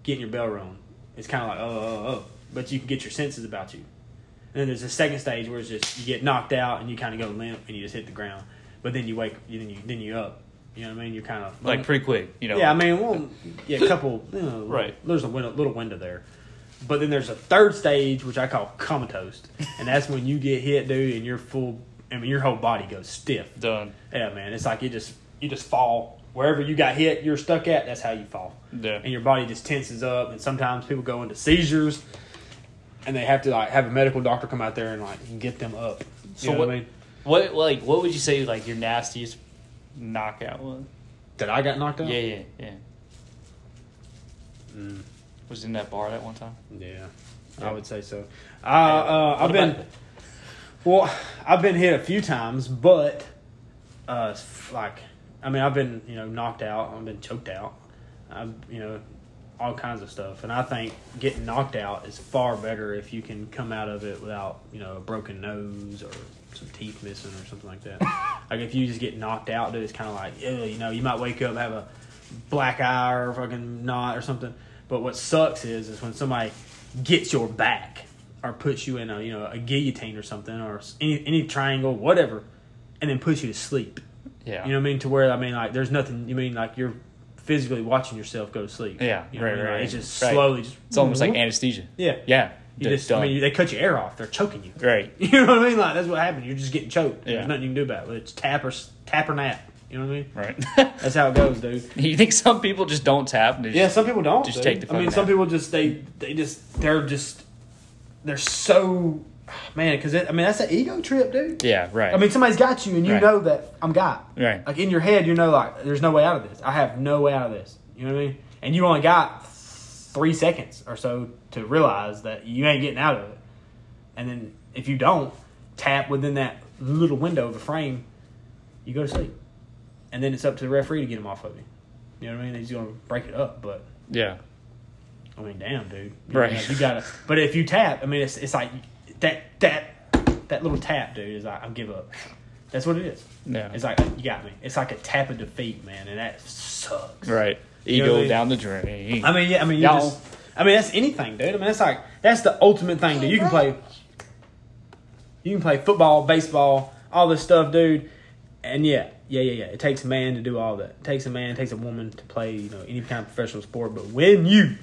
getting your bell rung. It's kind of like oh, oh oh oh, but you can get your senses about you. And then there's a second stage where it's just you get knocked out and you kind of go limp and you just hit the ground, but then you wake, then you then you up. You know what I mean? You're kind of like pretty quick, you know. yeah, I mean, well, yeah, a couple, you know, Right. There's a window, little window there, but then there's a third stage which I call comatose, and that's when you get hit, dude, and you're full. I mean, your whole body goes stiff. done. Yeah, man, it's like you just you just fall wherever you got hit. You're stuck at. That's how you fall, Yeah. and your body just tenses up. And sometimes people go into seizures, and they have to like have a medical doctor come out there and like get them up. You So know what- what I mean? What like what would you say like your nastiest knockout was? That I got knocked out. Yeah, yeah, yeah. Mm, Was in that bar that one time. yeah, Yeah. I would say so. Uh, uh, I've been. Well, I've been hit a few times, but uh, like I mean, I've been you know knocked out, I've been choked out, I've you know all kinds of stuff, and I think getting knocked out is far better if you can come out of it without you know a broken nose or some teeth missing or something like that. like if you just get knocked out, dude, it's kind of like ugh, you know you might wake up and have a black eye or a fucking knot or something. But what sucks is is when somebody gets your back or puts you in a you know a guillotine or something or any any triangle whatever, and then puts you to sleep. Yeah. You know what I mean? To where I mean like there's nothing. You mean like you're physically watching yourself go to sleep. Yeah, You know right, I mean? right, Like, It's just right. slowly. Just It's almost like mm-hmm. anesthesia. yeah. Yeah. You just done. I mean they cut your air off. They're choking you. right. You know what I mean? Like that's what happened. You're just getting choked. Yeah. There's nothing you can do about it. It's tap or tap or nap. You know what I mean? Right. That's how it goes, dude. you think some people just don't tap? Yeah, just- some people don't. just dude. take the I mean, some nap. people just they they just they're just they're so man because I mean that's an ego trip, dude. Yeah. Right. I mean, somebody's got you, and you Right. know that I'm got. Right. Like in your head, you know, like there's no way out of this. I have no way out of this. You know what I mean? And you only got three seconds or so to realize that you ain't getting out of it. And then if you don't tap within that little window of the frame, you go to sleep. And then it's up to the referee to get him off of you. You know what I mean? He's going to break it up, but Yeah. I mean, damn, dude. You Right. know, you gotta. But if you tap, I mean, it's it's like that that that little tap, dude. Is like I give up. That's what it is. Yeah. It's like you got me. It's like a tap of defeat, man, and that sucks. Right. You know Ego I mean? down the drain. I mean, yeah. I mean, you Y'all- just. I mean, that's anything, dude. I mean, that's like that's the ultimate thing, dude. You can play. You can play football, baseball, all this stuff, dude. And yeah, yeah, yeah, yeah. It takes a man to do all that. It takes a man, it takes a woman to play, you know, any kind of professional sport. But when you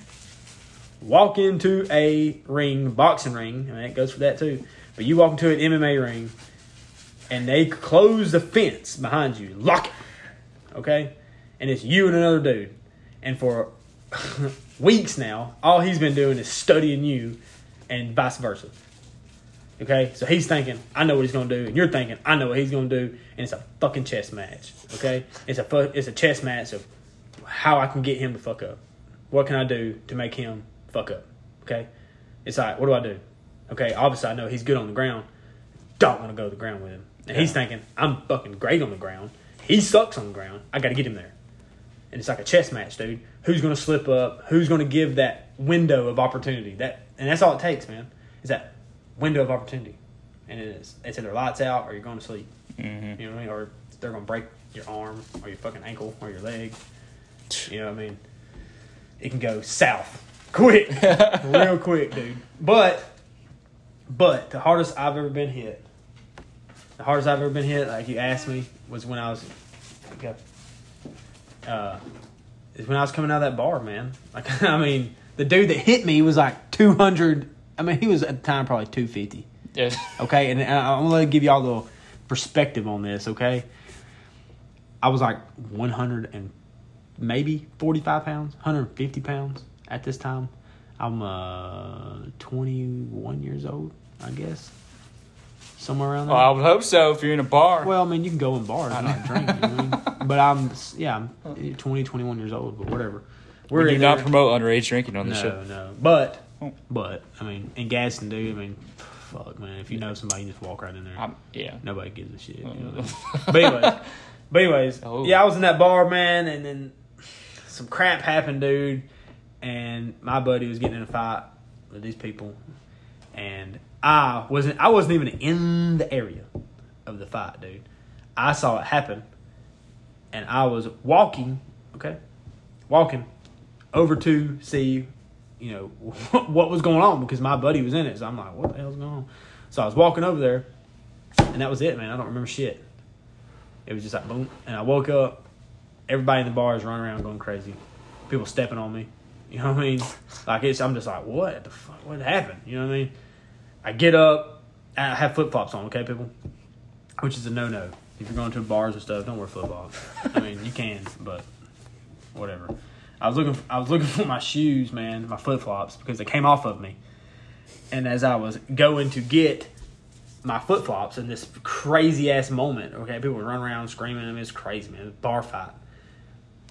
walk into a ring, boxing ring, I mean, it goes for that too. But you walk into an MMA ring, and they close the fence behind you, lock it, okay, and it's you and another dude, and for weeks now, all he's been doing is studying you, and vice versa. Okay, so he's thinking, I know what he's gonna do, and you're thinking, I know what he's gonna do, and it's a fucking chess match. Okay, it's a fu- it's a chess match of how I can get him to fuck up. What can I do to make him fuck up? Okay, it's like, what do I do? Okay, obviously I know he's good on the ground. Don't want to go to the ground with him, and he's thinking, I'm fucking great on the ground. He sucks on the ground. I got to get him there. And it's like a chess match, dude. Who's going to slip up? Who's going to give that window of opportunity? That and that's all it takes, man. Is that window of opportunity, and it is. It's either lights out or you're going to sleep. Mhm. You know what I mean? Or they're going to break your arm or your fucking ankle or your leg. You know what I mean? It can go south quick, real quick, dude. But, but the hardest I've ever been hit, the hardest I've ever been hit, like you asked me, was when I was, okay, uh, is when I was coming out of that bar, man. Like, I mean, the dude that hit me was like two hundred. I mean, he was at the time probably two fifty. Yeah. Okay, and I'm gonna give y'all a little perspective on this. Okay, I was like 100 and maybe 45 pounds, 150 pounds at this time. I'm uh 21 years old, I guess, somewhere around oh, there. Well, I would hope so if you're in a bar. Well, I mean, you can go in bars and not drink, you know what I mean? But I'm, yeah, I'm 20, 21 years old, but whatever. we do not there. promote underage drinking on the No, show. no. But, Oh. but, I mean, in Gadsden, dude, I mean, fuck, man. If you know somebody, you just walk right in there. I'm, yeah. Nobody gives a shit. You know what I mean? but anyways, but anyways, Oh. yeah, I was in that bar, man, and then some crap happened, dude. And my buddy was getting in a fight with these people, and I wasn't. I wasn't even in the area of the fight, dude. I saw it happen, and I was walking. Okay, walking over to see, you know, what was going on because my buddy was in it. So I'm like, what the hell's going on? So I was walking over there, and that was it, man. I don't remember shit. It was just like boom, and I woke up. Everybody in the bar is running around going crazy. People stepping on me. You know what I mean? Like it's, I'm just like, what the fuck? What happened? You know what I mean? I get up. I have flip flops on. Okay, people, which is a no no. If you're going to bars and stuff, don't wear flip flops. I mean, you can, but whatever. I was looking. for, I was looking for my shoes, man, my flip flops, because they came off of me. And as I was going to get my flip flops in this crazy ass moment, okay, people were running around screaming. I mean, it's crazy, man. It was bar fight.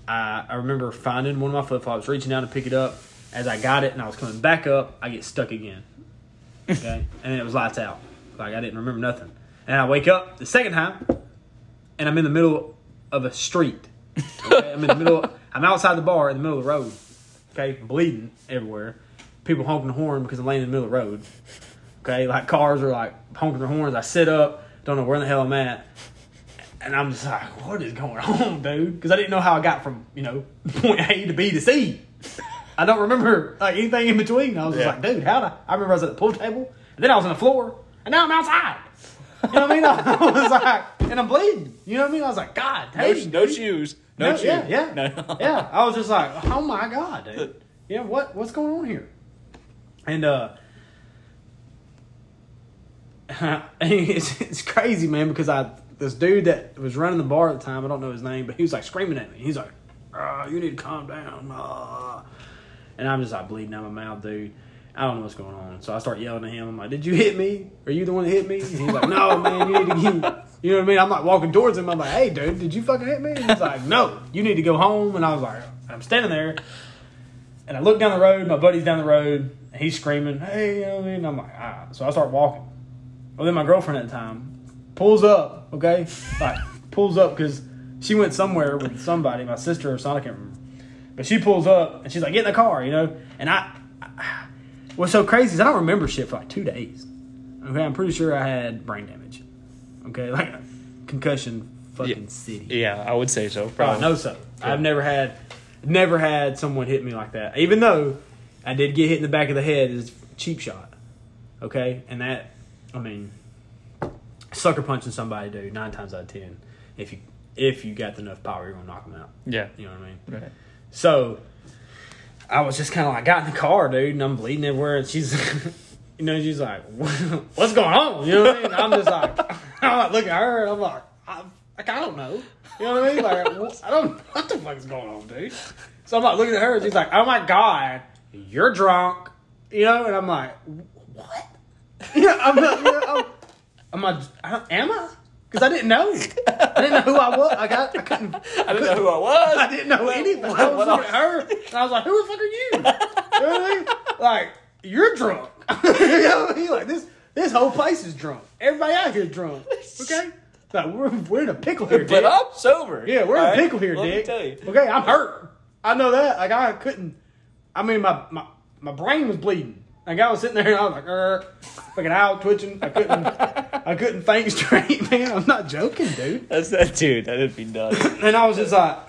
I, I remember finding one of my flip flops, reaching down to pick it up. As I got it and I was coming back up, I get stuck again. Okay, and it was lights out. Like I didn't remember nothing. And I wake up the second time, and I'm in the middle of a street. Okay? I'm in the middle. I'm outside the bar in the middle of the road. Okay, bleeding everywhere. People honking the horn because I'm laying in the middle of the road. Okay, like cars are like honking their horns. I sit up, don't know where the hell I'm at, and I'm just like, what is going on, dude? Because I didn't know how I got from you know point A to B to C. I don't remember like anything in between. I was just like, dude, how? I? I remember I was at the pool table, and then I was on the floor, and now I'm outside. You know what I mean? I was like, and I'm bleeding. You know what I mean? I was like, God, No, dang, no shoes. No, No, shoes. yeah, yeah, No. yeah. I was just like, oh my god, dude. Yeah, what what's going on here? And uh, it's it's crazy, man, because I this dude that was running the bar at the time, I don't know his name, but he was like screaming at me. He's like, uh, "You need to calm down." Uh. And I'm just like bleeding out my mouth, dude. I don't know what's going on. So I start yelling at him. I'm like, "Did you hit me? Are you the one that hit me?" And he's like, "No, man. You need to get." You know what I mean? I'm like walking towards him. I'm like, "Hey, dude, did you fucking hit me?" And he's like, "No, you need to go home." And I was like, "I'm standing there." and I look down the road. My buddy's down the road. He's screaming, "Hey!" You know what I mean? I'm like. So I start walking. Well, then my girlfriend at the time pulls up. Okay, like pulls up because she went somewhere with somebody, my sister or son, I can't remember. But she pulls up and she's like, "Get in the car," you know. And I, I what's so crazy is I don't remember shit for like two days. Okay, I'm pretty sure I had brain damage. Okay, like concussion, fucking Yeah. city. Yeah, I would say so. Oh, Probably. no, so I've never had, never had someone hit me like that. Even though I did get hit in the back of the head, is cheap shot. Okay, and that, I mean, sucker punching somebody, dude. Nine times out of ten, if you if you got enough power, you're gonna knock them out. Yeah. You know what I mean? Right. So I was just kind of like, got in the car, dude, and I'm bleeding everywhere. And she's, you know, she's like, what's going on? You know what I mean? I'm just like, I'm like looking at her, and I'm like, I, like, I don't know. You know what I mean? Like, I don't what the fuck is going on, dude. So I'm like looking at her, and she's like, oh my God, you're drunk. You know, and I'm like, what? Know, I'm you know, I'm, I'm like, uh, am I? Because I didn't know. I didn't know who I was. I, I couldn't. I didn't know who I was. I didn't know anything. I was what looking at her, and I was like, "Who the fuck are you?" you know I mean? Like, you're drunk. you know what I mean? Like this, this whole place is drunk. Everybody out here is drunk. Okay, like we're we're in a pickle here, But Dick. I'm sober. Yeah, we're in a right? pickle here, Let me Dick. tell you. Okay, I'm hurt. I know that. Like I couldn't. I mean, my my my brain was bleeding. Like I was sitting there and I was like, er, fucking out twitching. I couldn't. I couldn't think straight, man. I'm not joking, dude. That's that dude. That'd be nuts. And I was just like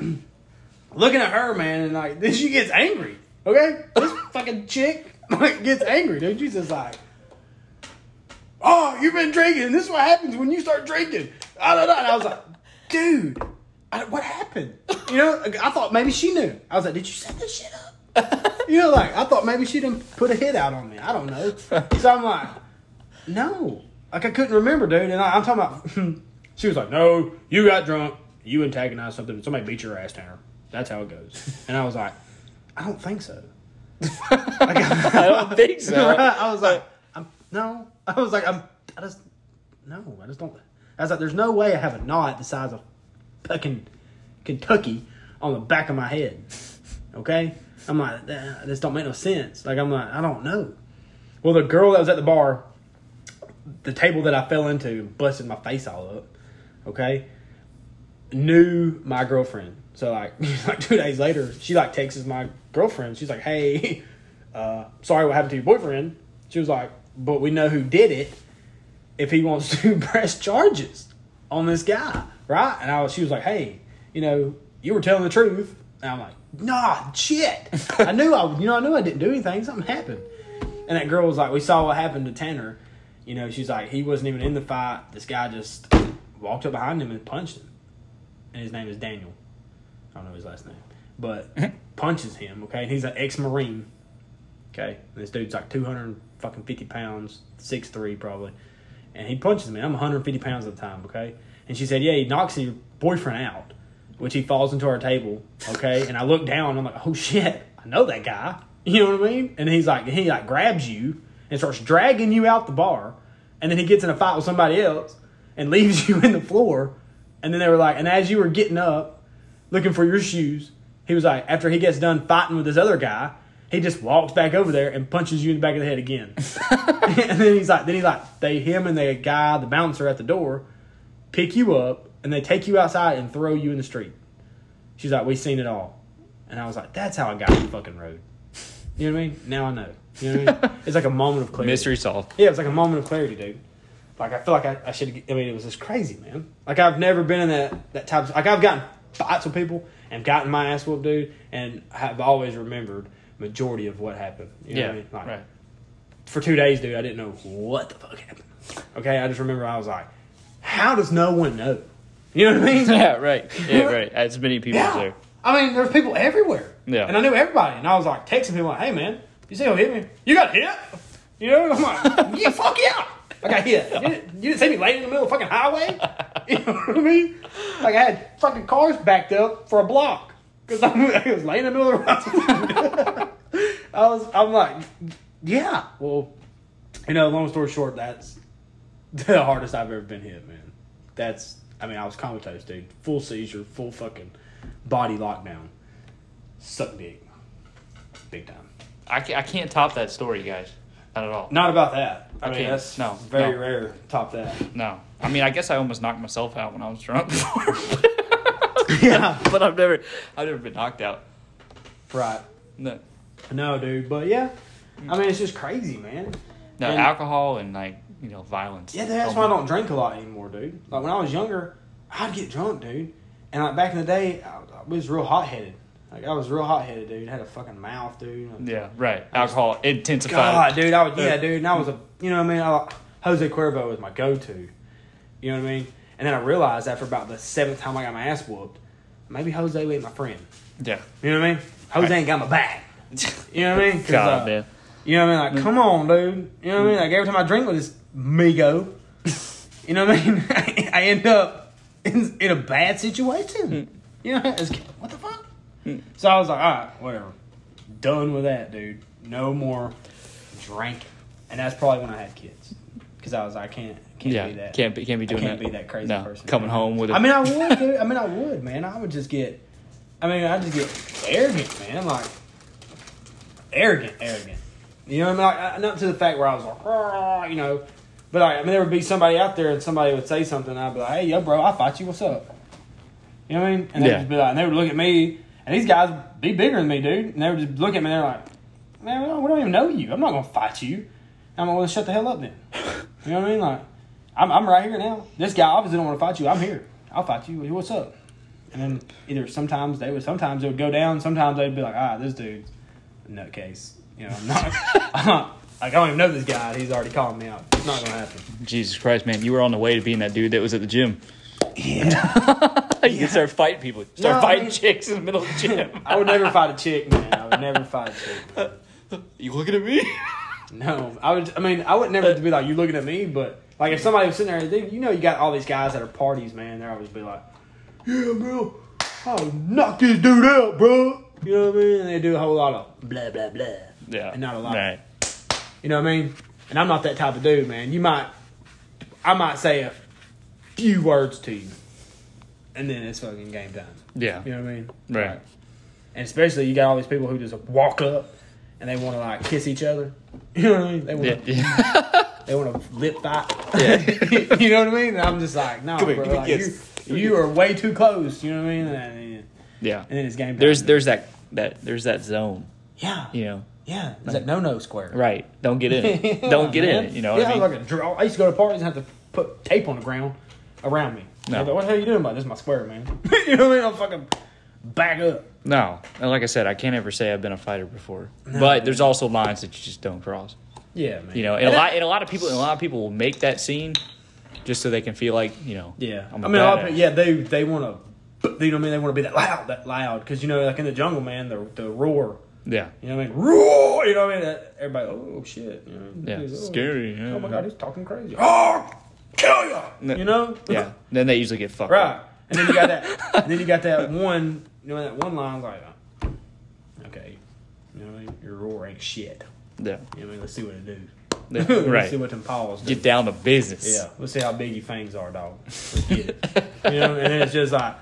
looking at her, man, and like then she gets angry. Okay, this fucking chick like gets angry, dude. She's just like, "Oh, you've been drinking. This is what happens when you start drinking." I don't know. And I was like, "Dude, I, what happened?" You know, I thought maybe she knew. I was like, "Did you set this shit up?" You know, like I thought maybe she didn't put a hit out on me. I don't know. So I'm like, no, like I couldn't remember, dude. And I, I'm talking about. she was like, no, you got drunk, you antagonized something, somebody beat your ass, Tanner. That's how it goes. And I was like, I don't think so. I don't think so. I was like, I'm no. I was like, I'm. I just no. I just don't. I was like, there's no way I have a knot the size of fucking Kentucky on the back of my head. Okay, I'm like, this don't make no sense. Like I'm like, I don't know. Well, the girl that was at the bar, the table that I fell into, busted my face all up. Okay, knew my girlfriend. So like, like two days later, she like texts my girlfriend. She's like, "Hey, uh, sorry, what happened to your boyfriend?" She was like, "But we know who did it. If he wants to press charges on this guy, right?" And I was, she was like, "Hey, you know, you were telling the truth." And I'm like, "Nah, shit. I knew I, you know, I knew I didn't do anything. Something happened." And that girl was like, "We saw what happened to Tanner." You know, she's like, "He wasn't even in the fight. This guy just walked up behind him and punched him." And his name is Daniel. I don't know his last name, but punches him. Okay, and he's an ex-marine. Okay, and this dude's like two hundred fucking fifty pounds, six three probably, and he punches me. I'm one hundred fifty pounds at the time. Okay, and she said, yeah, he knocks your boyfriend out, which he falls into our table. Okay, and I look down. I'm like, oh shit, I know that guy. You know what I mean? And he's like, he like grabs you and starts dragging you out the bar, and then he gets in a fight with somebody else and leaves you in the floor. And then they were like, and as you were getting up, looking for your shoes, he was like, after he gets done fighting with this other guy, he just walks back over there and punches you in the back of the head again. and then he's like, then he's like, they him and the guy, the bouncer at the door, pick you up and they take you outside and throw you in the street. She's like, we've seen it all, and I was like, that's how I got on the fucking road. You know what I mean? Now I know. You know what I mean? It's like a moment of clarity. Mystery solved. Yeah, it was like a moment of clarity, dude. Like I feel like I, I should. I mean, it was just crazy, man. Like I've never been in that that type of. Like I've gotten fights with people and gotten my ass whooped, dude, and have always remembered majority of what happened. You know Yeah. what I mean? Like, right. For two days, dude, I didn't know what the fuck happened. Okay, I just remember I was like, how does no one know? You know what I mean? Yeah. Right. Yeah. Right. As many people as Yeah. there. I mean, there's people everywhere. Yeah. And I knew everybody. And I was like texting people like, hey man, you see who hit me? You got hit? You know? I'm like, yeah, fuck yeah. I got hit. You, didn't, you didn't see me laying in the middle of the fucking highway? You know what I mean? Like I had fucking cars backed up for a block. Because I was laying in the middle of the road. I was, I'm like, yeah. Well, you know, long story short, that's the hardest I've ever been hit, man. That's, I mean, I was comatose, dude. Full seizure, full fucking body lockdown. Suck dick. big time. I can't, I can't top that story, guys. Not at all. Not about that. I, I mean, that's No, very no. rare. Top that. No. I mean, I guess I almost knocked myself out when I was drunk before. yeah. but I've never, I've never been knocked out. Right. No, No, dude. But yeah, I mm. mean, it's just crazy, man. no And- alcohol and like you know violence. Yeah, that's why I don't drink a lot anymore, dude. Like when I was younger, I'd get drunk, dude. And like back in the day, I, I was real hot headed. Like I was real hot headed, dude. had a fucking mouth, dude. Yeah, right. Alcohol intensified. God, dude, I was yeah, dude. And I was a, you know what I mean. I, Jose Cuervo was my go to. You know what I mean. And then I realized after about the seventh time I got my ass whooped, maybe Jose ain't my friend. Yeah. You know what I mean? Jose ain't got my back. You know what I mean? 'Cause, God, uh, man. You know what I mean? Like, come on, dude. You know what I mean? Like every time I drink with this Migo, you know what I mean? I end up in, in a bad situation. Hmm. You know, it's, what the fuck? Hmm. So I was like, all right, whatever. Done with that, dude. No more drinking. And that's probably when I had kids. Because I was like, I can't, can't yeah, be that. can't be can't be I doing can't that. be that crazy no, person. coming home with. A, I mean, I would, dude. I mean, I would, man. I would just get. I mean, I just get arrogant, man. Like arrogant, arrogant. You know what I mean? Like, not to the fact where I was like, you know, but like, I mean, there would be somebody out there and somebody would say something, and I'd be like, "Hey, yo, bro, I'll fight you. What's up?" You know what I mean? And they'd Yeah. just be like, and they would look at me, and these guys would be bigger than me, dude, and they would just look at me, and they're like, "Man, we don't, we don't even know you. I'm not gonna fight you." I'm like, "Well, shut the hell up then." You know what I mean? Like, I'm, I'm right here now. This guy obviously don't want to fight you. I'm here. I'll fight you. What's up? And then either sometimes they would, sometimes it would go down. Sometimes they'd be like, ah, this dude's a nutcase. You know, I'm not, like I don't even know this guy. He's already calling me out. It's not gonna happen. Jesus Christ, man, you were on the way to being that dude that was at the gym. Yeah, you can start fighting people. Start No, I fighting mean- chicks in the middle of the gym. I would never fight a chick, man. I would never fight a chick. you looking at me? No, I would. I mean, I would never be like you looking at me, but like if somebody was sitting there, they, you know, you got all these guys that are parties, man. They're always be like, "Yeah, bro, I'll knock this dude out, bro." You know what I mean? And they do a whole lot of blah blah blah. Yeah. And not a lot. Right. You know what I mean? And I'm not that type of dude, man. You might, I might say a few words to you, and then it's fucking game time. Yeah. You know what I mean? Right. And especially you got all these people who just walk up and they want to like kiss each other. You know what I mean? They want to yeah. they want to lip fight. Yeah. you know what I mean? And I'm just like, no, bro. like. You, you are way too close. You know what I mean? And, yeah. and then it's game time. There's there's that that there's that zone. yeah, You know. Yeah. It's that no no square. Right. Don't get in. Yeah, Don't get man. in. You know what yeah, I mean? like a draw. I used to go to parties and have to put tape on the ground around me. No. Like, what the hell are you doing about this? Is my square, man. you know what I mean? I'll fucking back up. No, and like I said, I can't ever say I've been a fighter before. No. but there's also lines that you just don't cross. Yeah, man. You know, and a lot and a lot of people and a lot of people will make that scene just so they can feel like you know. Yeah, I'm I mean, a lot of people, yeah, they they want to, you know, what I mean, they want to be that loud, that loud, because you know, like in the jungle, man, the the roar, Yeah. you know, what I mean, roar, you know, what I mean, everybody, oh shit, you know, Yeah. oh, Scary. Yeah. Oh my god, he's talking crazy. Oh, kill ya, No. you know, Yeah. Then they usually get fucked. right. Up. And then you got that, and then you got that one, you know, that one line like, okay, you know, what I mean, your roar ain't shit. Yeah. You know, what I mean, let's see what it do. Yeah, let's right. see what them paws do. Get down to business. Yeah, let's see how big your fangs are, dog. Let's get it. you know, and then it's just like.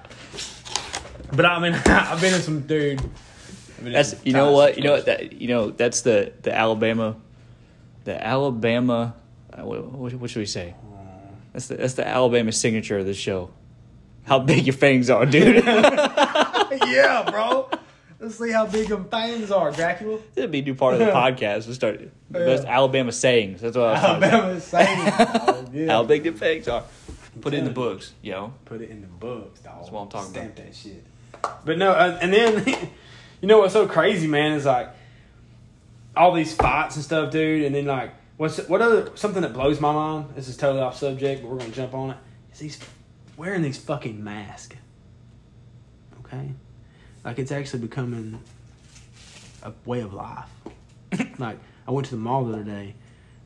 But I mean, I've been in some dude. I've been in That's you know what you know what that you know that's the the Alabama, the Alabama. Uh, what, what should we say? That's the that's the Alabama signature of the show. How big your fangs are, dude. yeah, bro. Let's see how big them fangs are, Dracula. That'd be a new part of the podcast. We start the best Yeah. Alabama sayings. That's what I was trying to say. Alabama saying, dog. Yeah. How big the fangs are. Put it in the books, yo. Put it in the books, dog. That's what I'm talking about. Stamp that shit. But no, uh, and then you know what's so crazy, man, is like all these fights and stuff, dude. And then like, what's what other something that blows my mind? This is totally off subject, but we're gonna jump on it. Is these wearing these fucking masks? Okay, like it's actually becoming a way of life. like I went to the mall the other day,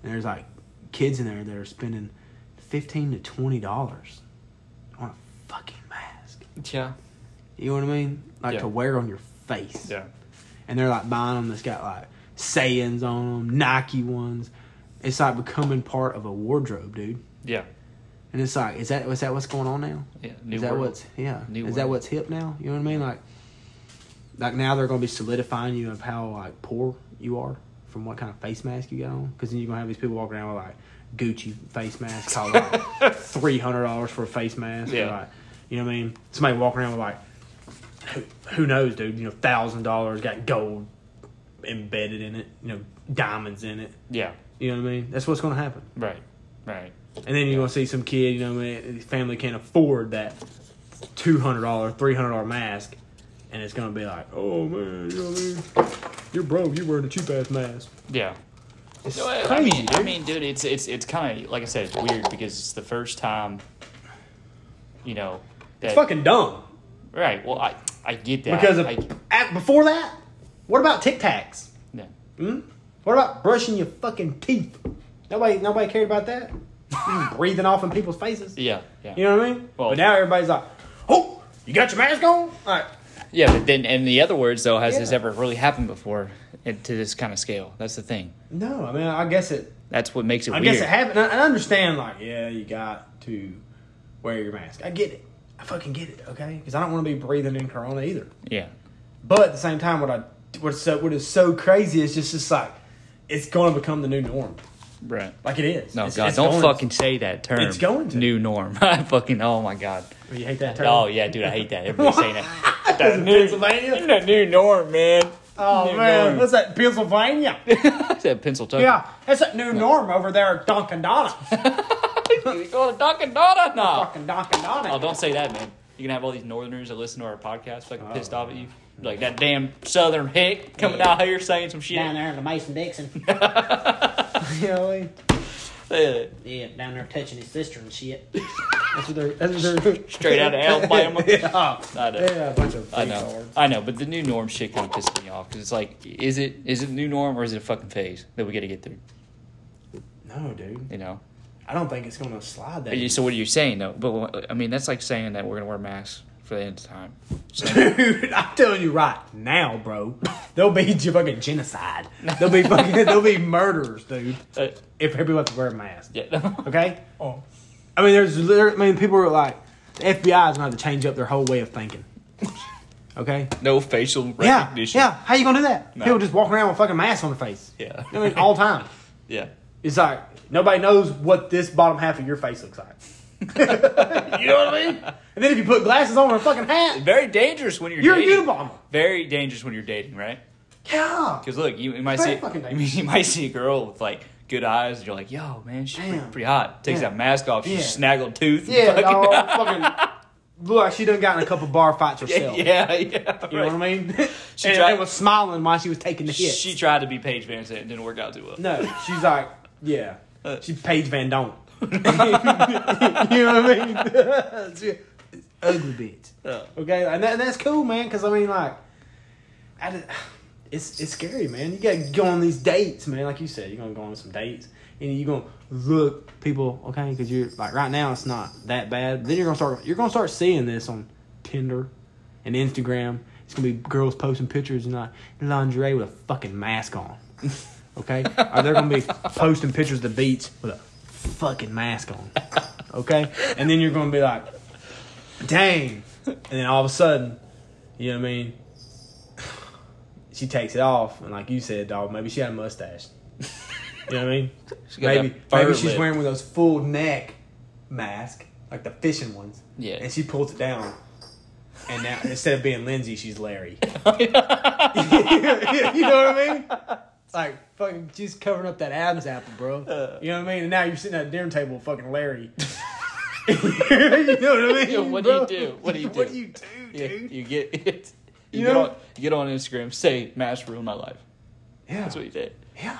and there's like kids in there that are spending fifteen to twenty dollars on a fucking mask. Yeah. You know what I mean? Like Yeah. to wear on your face. Yeah. And they're like buying them that's got like sayings on them, Nike ones. It's like becoming part of a wardrobe, dude. Yeah. And it's like, is that is that what's going on now? Yeah. New is that world. what's yeah? New is that what's hip now? You know what I mean? Like, like now they're going to be solidifying you of how like poor you are from what kind of face mask you got on. Because then you're going to have these people walking around with like Gucci face masks, called like three hundred dollars for a face mask. or, Yeah. like, you know what I mean? Somebody walking around with like who, who knows, dude? You know, thousand dollars got gold embedded in it. You know, diamonds in it. Yeah. You know what I mean? That's what's going to happen. Right. Right. And then you're gonna see some kid, you know, what I mean, his family can't afford that two hundred dollar, three hundred dollar mask, and it's gonna be like, oh man, you know what I mean? You're broke. You're wearing a cheap ass mask. Yeah. It's No, I- crazy, I mean, dude. I mean, dude, it's it's it's kind of like I said, it's weird because it's the first time. You know. That, it's fucking dumb. Right. Well, I I get that Because of I, at, before that, what about Tic Tacs? yeah. Hmm? What about brushing your fucking teeth? Nobody, nobody cared about that. Breathing off in people's faces. Yeah. Yeah. You know what I mean? Well- but now everybody's like, oh, you got your mask on? All right. Yeah, but then in the other words, though, has this ever really happened before it, to this kind of scale? That's the thing. No, I mean, I guess it. That's what makes it I weird. guess it happened. I I understand, like, yeah, you got to wear your mask. I get it. I fucking get it, okay? Because I don't want to be breathing in Corona either. yeah. But at the same time, what I what's so what is so crazy is just just like it's going to become the new norm. Right. Like it is. No, It's- God, it's don't fucking say that term. It's going to. New norm. I fucking, oh my God. Oh, You hate that term? Oh, yeah, dude, I hate that. Everybody's saying that. that. Is it Pennsylvania? The new norm, man. Oh New man, norm. what's that? Pennsylvania? I said pencil yeah, that's that new norm over there at Dunkin' Donuts. You go to Dunkin' Donuts now. Fucking Dunkin' Donuts. Oh, don't say that, man. You're gonna have all these Northerners that listen to our podcast fucking Oh. pissed off at you. Like that damn Southern hick coming out here saying some shit. Down there in the Mason Dixon. You know what I mean? Uh, Yeah, down there touching his sister and shit. That's what they're. That's what they're Straight out of Alabama. yeah. I know. Yeah, a bunch of I know. cards. I know, but the new norm shit kind of pisses me off because it's like, is it is it the new norm or is it a fucking phase that we got to get through? No, dude. You know. I don't think it's gonna slide that. So what are you saying though? But I mean, that's like saying that we're gonna wear masks for the end of time. So, Dude, I'm telling you right now, bro. There'll be fucking genocide. There'll be fucking there'll be murders, dude. uh, If everybody has to wear a mask. yeah. Okay? Oh. I mean there's liter- I mean people are like the FBI is gonna have to change up their whole way of thinking. Okay? No facial Yeah. recognition. Yeah. yeah. How you gonna do that? No. People just walking around with fucking masks on their face. Yeah. I mean all the time. Yeah. It's like nobody knows what this bottom half of your face looks like. you know what I mean? And then if you put glasses on and a fucking hat, Very dangerous when you're dating you're a dating. Unabomber. Very dangerous when you're dating, right? Yeah. Because look, you, you might Very see fucking I mean, you might see a girl with like good eyes, and you're like, "Yo, man, she's pretty, Damn. pretty hot." Takes Yeah. that mask off, she's Yeah. snaggled tooth. and Yeah, fucking- all fucking look like she done gotten a couple bar fights herself. yeah, yeah. You know what I mean? She and, tried- and was smiling while she was taking the hit. She tried to be Paige VanZant, it didn't work out too well. no, she's like, yeah. Uh. She's Paige Van Don't. you know what I mean? She- ugly bitch. Yeah. Okay, and, that, and that's cool, man. Because I mean, like, I just, it's it's scary, man. You got to go on these dates, man. Like you said, you're gonna go on some dates, and you're gonna look people, okay? Because you're like right now, it's not that bad. Then you're gonna start you're gonna start seeing this on Tinder and Instagram. It's gonna be girls posting pictures and like lingerie with a fucking mask on. Okay, are they're gonna be posting pictures of the beats with a fucking mask on. Okay, and then you're gonna be like, dang. And then all of a sudden, you know what I mean? She takes it off, and like you said, dog, maybe she had a mustache. You know what I mean? Maybe maybe she's lip. wearing one of those full neck mask, like the fishing ones. Yeah. And she pulls it down. And now instead of being Lindsay, she's Larry. you know what I mean? Like fucking she's covering up that Adam's apple, bro. Uh. You know what I mean? And now you're sitting at a dinner table with fucking Larry. you know what I mean? Yeah, what do you bro? do? What do you do? What do? you do, Yeah, dude? you get it. You, You get know- on you get on Instagram, say Mash ruined my life. Yeah. That's what you did. Yeah.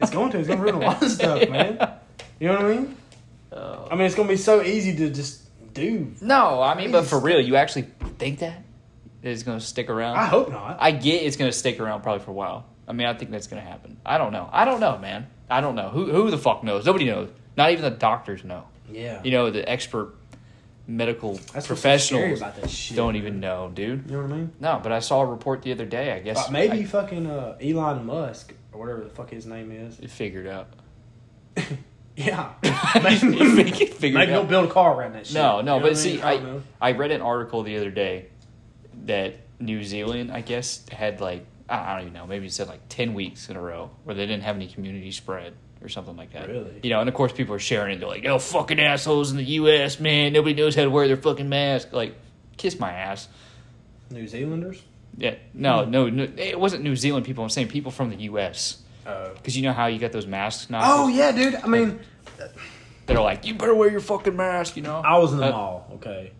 It's going to. It's going to ruin a lot of stuff, man. You know what I mean? Oh. I mean, it's going to be so easy to just do. No, I mean, but for real, you actually think that it's going to stick around? I hope not. I get it's going to stick around probably for a while. I mean, I think that's going to happen. I don't know. I don't know, man. I don't know. Who who the fuck knows? Nobody knows. Not even the doctors know. yeah. You know, the expert medical That's what's so professionals scary about that shit, don't man. even know, dude. You know what I mean? No, but I saw a report the other day. I guess Uh, maybe I, fucking uh, Elon Musk or whatever the fuck his name is. it figured out. Yeah. Maybe maybe it he'll build a car around that shit. No, You no, know but see, mean? I. I read an article the other day that New Zealand, I guess, had like I don't even know, maybe it said like ten weeks in a row where they didn't have any community spread or something like that. Really? You know, and of course people are sharing it. They're like, "Oh, fucking assholes in the U.S., man! Nobody knows how to wear their fucking mask." Like, kiss my ass. New Zealanders. Yeah, no, no, no, it wasn't New Zealand people. I'm saying people from the U.S. Oh. Because you know how you got those masks now. Oh yeah, dude. I mean, They're like, you better wear your fucking mask. You know. I was in the Uh, mall, okay,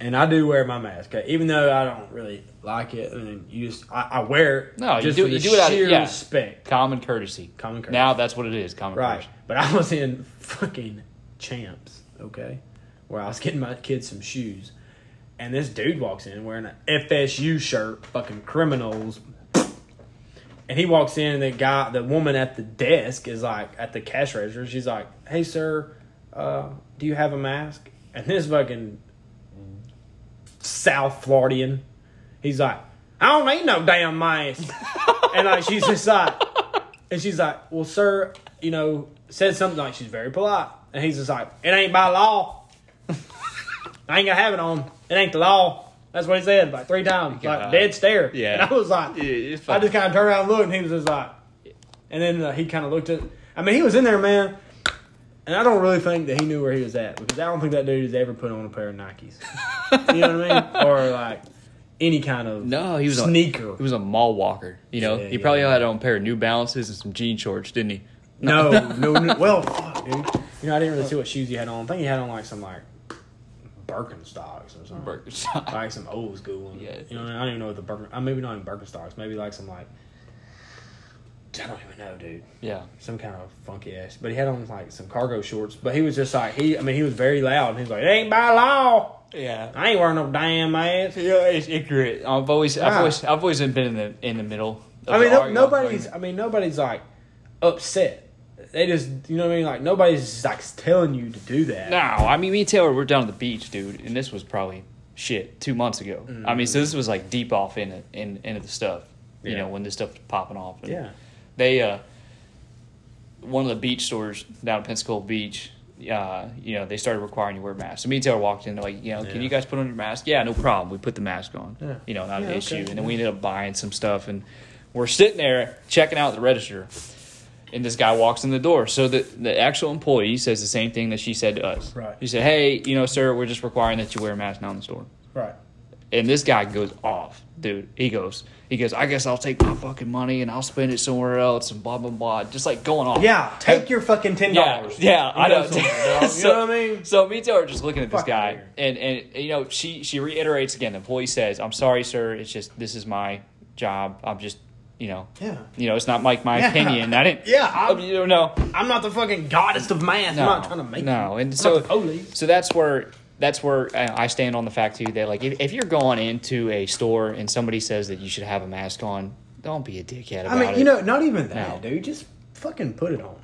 and I do wear my mask, okay? even though I don't really like it. I mean, you just I, I wear it No, you just do- for the you do it out of- sheer yeah. respect, Common courtesy. common courtesy. Now that's what it is. Common right? courtesy. But I was in fucking Champs, okay, where I was getting my kids some shoes, and this dude walks in wearing an FSU shirt, fucking criminals. And he walks in, and the guy, the woman at the desk is like, at the cash register, she's like, "Hey, sir, uh, do you have a mask?" And this fucking South Floridian, he's like, "I don't need no damn mask." and like, she's just like, and she's like, "Well, sir, you know," said something like she's very polite, and he's just like, "It ain't by law. I ain't gonna have it on. It ain't the law." That's what he said like three times, like God. dead stare. Yeah. and I was like, Yeah, I just kind of turned around and looked, and he was just like, and then uh, he kind of looked at. I mean, he was in there, man. And I don't really think that he knew where he was at because I don't think that dude has ever put on a pair of Nikes. you know what I mean? Or like any kind of No, he was a- sneaker. He was a mall walker. You know, Yeah, he yeah, probably had on a pair of New Balances and some jean shorts, didn't he? no, no, no. Well, fuck, dude. You know, I didn't really see what shoes he had on. I think he had on like some like Birkenstocks or something. Birkenstock. like some old school ones. Yeah. You know, what I don't even know what the Birken. Uh, maybe not even Birkenstocks. Maybe like some like. I don't even know, dude. Yeah. some kind of funky ass. But he had on like some cargo shorts. But he was just like he. I mean, he was very loud. And he was like, "It ain't by law. Yeah. I ain't wearing no damn mask." Yeah, it's ignorant. I've always, I've always, I've always been in the in the middle. I mean, no, nobody's. I mean, nobody's like upset. They just, you know what I mean. Like nobody's like telling you to do that. No, I mean, me and Taylor were down at the beach, dude, and this was probably shit two months ago. I mean, mm. so this was like deep off in it, in into the stuff. You Yeah. know, when this stuff was popping off. And Yeah. They, uh, one of the beach stores down at Pensacola Beach. Uh, you know, they started requiring you wear masks. So me and Taylor walked in, they're like, you know, can Yeah. you guys put on your mask? Yeah, no problem. We put the mask on. Yeah. You know, not Yeah, an okay. issue. And then we ended up buying some stuff, and we're sitting there checking out the register and this guy walks in the door. So the the actual employee says the same thing that she said to us. Right. He said, "Hey, you know, sir, we're just requiring that you wear a mask now in the store." Right. And this guy goes off, dude. He goes, he goes, "I guess I'll take my fucking money and I'll spend it somewhere else and blah blah blah." Just like going off. Yeah. Take your fucking ten dollars. yeah, yeah I know. you So- know what I mean? So me and Taylor are just looking at this Fuck guy, here. and and you know, she she reiterates again. The employee says, "I'm sorry, sir. It's just this is my job. I'm just." You know, Yeah. You know, it's not like my Yeah. opinion. I didn't. Yeah, I I'm- you don't know. I'm not the fucking goddess of math. No, I'm not trying to make no, you. and I'm so not the police. so that's where that's where I stand on the fact too that like if, if you're going into a store and somebody says that you should have a mask on, don't be a dickhead about it. I mean, it. you know, not even that, No. dude. Just fucking put it on.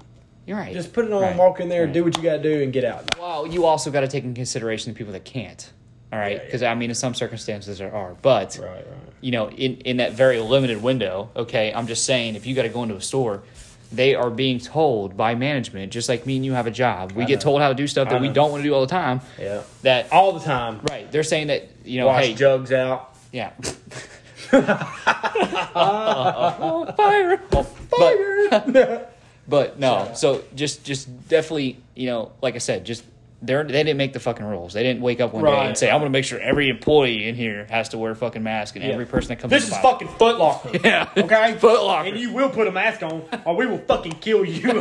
you're right. Just put it on, Right. walk in there, Right. do what you got to do, and get out. Well, you also got to take in consideration the people that can't. All right, Yeah, yeah. because I mean, in some circumstances there are, but Right, right. you know, in in that very limited window, okay, I'm just saying, if you got to go into a store. They are being told by management, just like me and you have a job. We get told how to do stuff that we don't want to do all the time. Yeah. That All the time. right? They're saying that you know, Wash hey, jugs out. Yeah. oh, fire! Oh, but, but no, so just just definitely, you know, like I said, just they they didn't make the fucking rules. They didn't wake up one day and say, "I'm going to make sure every employee in here has to wear a fucking mask and Yeah. every person that comes." This is fucking Foot Locker. Yeah. Okay? Foot Locker. And you will put a mask on, or we will fucking kill you. you know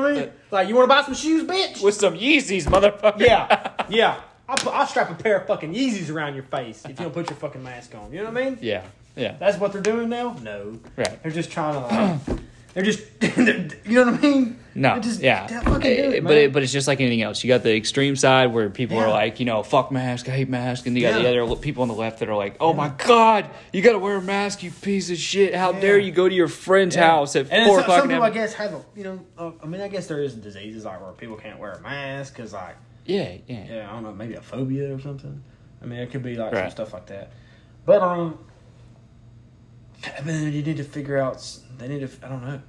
what I mean? Like, you want to buy some shoes, bitch? with some Yeezys, motherfucker. Yeah, yeah. I'll, put, I'll strap a pair of fucking Yeezys around your face if you don't put your fucking mask on. You know what I mean? yeah, yeah. That's what they're doing now? No. Right. They're just trying to, like, they're just, you know what I mean? No, They're just, yeah, they'll fucking do it, but it, but it's just like anything else. You got the extreme side where people are like, you know, fuck mask, I hate mask, and you got the other people on the left that are like, oh my god, you got to wear a mask, you piece of shit. How Yeah. dare you go to your friend's Yeah. house at and four o'clock some people, I guess, have a, you know, uh, I mean, I guess there is diseases like where people can't wear a mask because, like, Yeah, yeah, yeah, I don't know, maybe a phobia or something. I mean, it could be like some stuff like that. But um, I mean, you need to figure out. They need to. I don't know.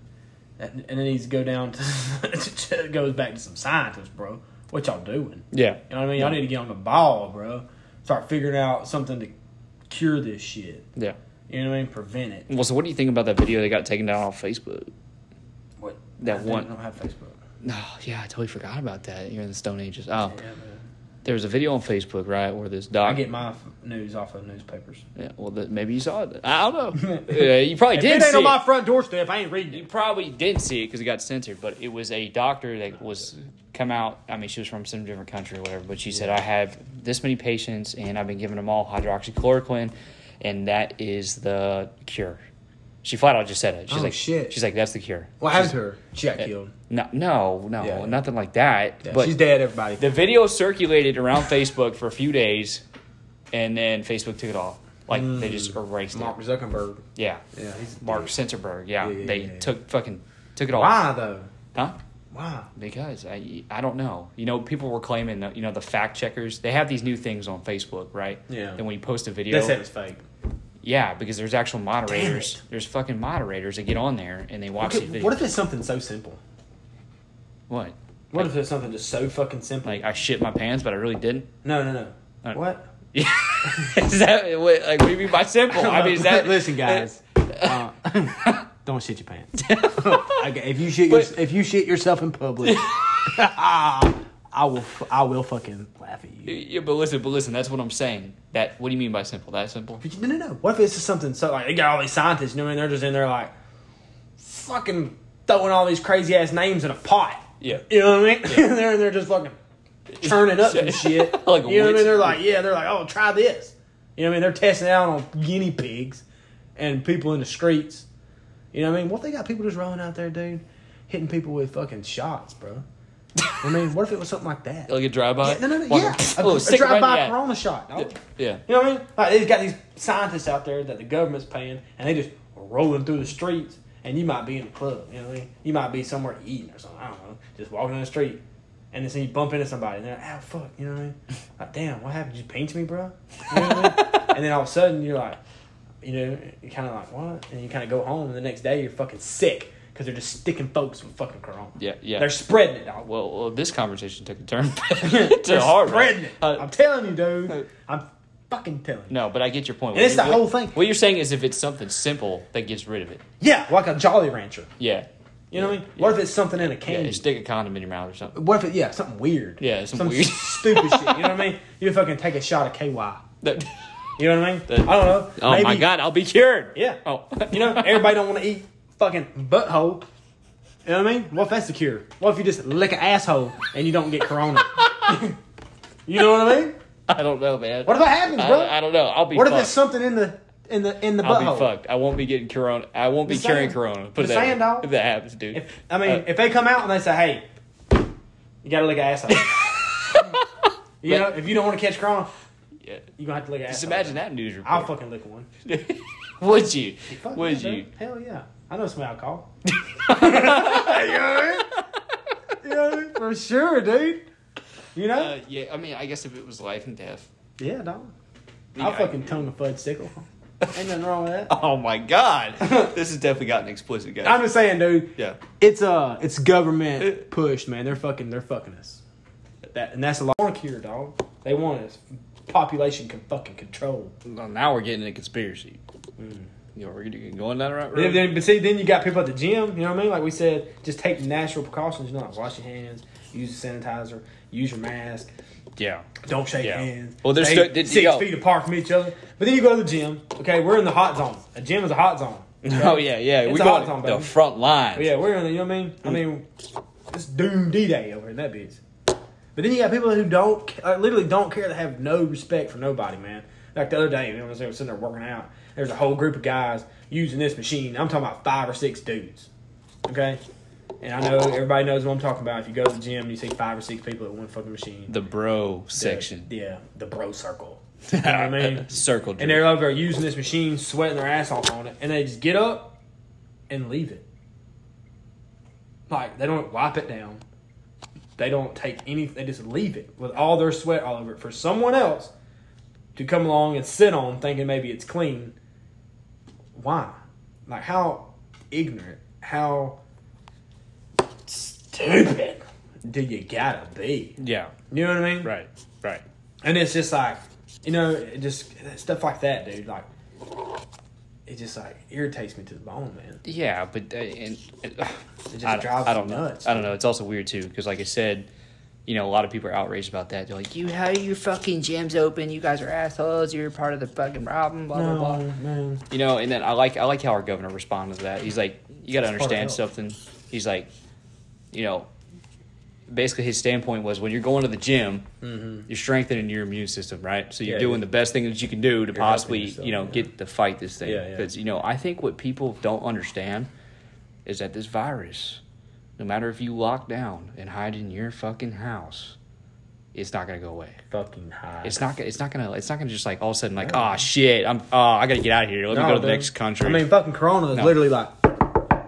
And it needs to go down to. it goes back to some scientists, bro. What y'all doing? yeah. You know what I mean? Y'all need to get on the ball, bro. Start figuring out something to cure this shit. Yeah. You know what I mean? Prevent it. Well, so what do you think about that video they got taken down off Facebook? What? That I one- don't have Facebook. No, yeah, I totally forgot about that. You're in the Stone Ages. Oh, Yeah. There was a video on Facebook, right, where this doc. I get my f- news off of newspapers. yeah, well, maybe you saw it. I don't know. yeah, you probably If did it ain't on my front doorstep, I ain't reading You probably didn't see it because it got censored, but it was a doctor that was come out. I mean, she was from some different country or whatever, but she said, "I have this many patients, and I've been giving them all hydroxychloroquine, and that is the cure." She flat out just said it. She's Oh, like, shit. She's like, "That's the cure." What happened to her? She got killed. No, no, no, Yeah. nothing like that. Yeah, but she's dead, everybody. the video circulated around Facebook for a few days, and then Facebook took it off. Like they just erased Mm. Mark it. Zuckerberg. Yeah, Yeah, he's Mark Senserberg. Yeah, Yeah, yeah, they yeah, yeah. took fucking took it off. Why though? Huh? Why? Because I I don't know. You know, people were claiming that, you know the fact checkers. They have these new things on Facebook, right? Yeah. And when you post a video, They said it was fake. Yeah, because there's actual moderators. There's fucking moderators that get on there and they watch these videos. what if it's something so simple? what? What if it's something just so fucking simple? Like I shit my pants, but I really didn't. no, no, no. Uh, what? Yeah. is that what, like what do you mean by simple? I mean, is that listen, guys? Uh, don't shit your pants. Okay, if you shit your, But- if you shit yourself in public, I will f- I will fucking laugh at you. Yeah, but listen, but listen. That's what I'm saying. That what do you mean by simple? That simple? No, no, no. What if it's just something so like they got all these scientists? You know what I mean? They're just in there like fucking throwing all these crazy ass names in a pot. Yeah. You know what I mean? they're in there just fucking churning up and shit. Like you know what I mean? They're like, yeah, they're like, oh, try this. You know what I mean? They're testing it out on guinea pigs and people in the streets. You know what I mean? What if they got people just rolling out there, dude, hitting people with fucking shots, bro? I mean, what if it was something like that? Like a drive-by? Yeah, no, no, no, yeah. A, oh, a stick it right in drive-by the corona shot, dog. Yeah. You know what I mean? Like they've got these scientists out there that the government's paying, and they just rolling through the streets. And you might be in a club, you know what I mean? You might be somewhere eating or something. I don't know, just walking down the street, and then you bump into somebody, and they're like, "Oh fuck," you know what I mean? Like, damn, what happened? Did you pinch me, bro? You know what I mean? and then all of a sudden you're like, you know, you're kind of like, what? And you kind of go home, and the next day you're fucking sick because they're just sticking folks with fucking corona. Yeah, yeah. They're spreading it, dog. well, well, this conversation took a turn to They're hard. spreading it. Uh, I'm telling you, dude. I'm fucking telling you. no, but I get your point. And it's the what- whole thing. What you're saying is if it's something simple that gets rid of it. Yeah, like a Jolly Rancher. Yeah. You know what I mean? What if it's something in a can? Yeah, you stick a condom in your mouth or something. what if it, yeah, something weird? Yeah, some weird- stupid shit. You know what I mean? You fucking take a shot of KY. That- You know what I mean? That- I don't know. oh Maybe, my god, I'll be cured. Yeah. Oh. You know, everybody don't want to eat fucking butthole. You know what I mean? What if that's the cure? What if you just lick an asshole and you don't get corona? you know what I mean? I don't know, man. What if that happens, bro? I, I don't know. I'll be what if there's something in the in the in the butthole? I'll be fucked. I won't be getting corona. I won't be Just carrying corona. Put Just it that saying, way. If that happens, dude. If I mean, Uh, if they come out and they say, "Hey, you gotta lick an asshole," you know, if you don't want to catch corona, yeah. you gonna have to lick an Just asshole. imagine that news report. I'll fucking lick one. Would you? Would you? Hell yeah. I know some alcohol. you know what I mean? You know what I mean? For sure, dude. You know? Uh, yeah, I mean, I guess if it was life and death. yeah, dog. Yeah, I'll I- fucking tongue a fudge sickle. Ain't nothing wrong with that. Oh my god, this has definitely gotten explicit, guys. I'm just saying, dude. yeah, It's uh, it's government pushed, man. They're fucking, they're fucking us. That and that's a long cure, dog. They want us. Population can fucking control. well, now we're getting a conspiracy. You know, we're gonna- going down right road. then, but see, then you got people at the gym. You know what I mean? Like we said, just take natural precautions. You know, like wash your hands, use a sanitizer, use your mask. Yeah, Don't shake Yeah. hands. Well, there's still- did- six yo. feet apart from each other. But then you go to the gym. Okay, we're in the hot zone. A gym is a hot zone. Okay? Oh yeah, yeah. It's we a go hot zone, the baby. front lines. But yeah, we're in the. You know what I mean? I mean, it's doom D day over in that bitch. But then you got people who don't, uh, literally don't care. That have no respect for nobody, man. Like the other day, you know, I was sitting there working out. There's a whole group of guys using this machine. I'm talking about five or six dudes. Okay. And I know everybody knows what I'm talking about. If you go to the gym, and you see five or six people at one fucking machine. The bro section. Yeah, the bro circle. You know what I mean? Circle. And they're over there using this machine, sweating their ass off on it, and they just get up and leave it. Like they don't wipe it down. They don't take any. They just leave it with all their sweat all over it for someone else to come along and sit on, thinking maybe it's clean. Why? Like how ignorant, how stupid do you gotta be? yeah. You know what I mean? Right. Right. And it's just like, You know, it just stuff like that, dude. Like, it just like irritates me to the bone, man. Yeah, but uh, and, and, It just I, drives I don't me know. nuts. I don't know. It's also weird too because, like I said, you know, a lot of people are outraged about that. They're like, "You have your fucking gyms open. You guys are assholes. You're part of the fucking problem." Blah blah blah. Man. You know, and then I like I like how our governor responded to that. He's like, "You got to It's part of understand something." He's like, you know, basically his standpoint was when you're going to the gym, you're strengthening your immune system, right? So you're Mm-hmm. Yeah, doing you're- the best thing that you can do to possibly, yourself, you know, yeah. get to fight this thing. Yeah, yeah. Because you know, I think what people don't understand is that this virus, no matter if you lock down and hide in your fucking house, it's not gonna go away. Fucking high. It's not. gonna It's not gonna. It's not gonna just like all of a sudden like, oh shit, I'm. Oh, I gotta get out of here. Let me go to the dude. next country. I mean, fucking Corona is No. literally like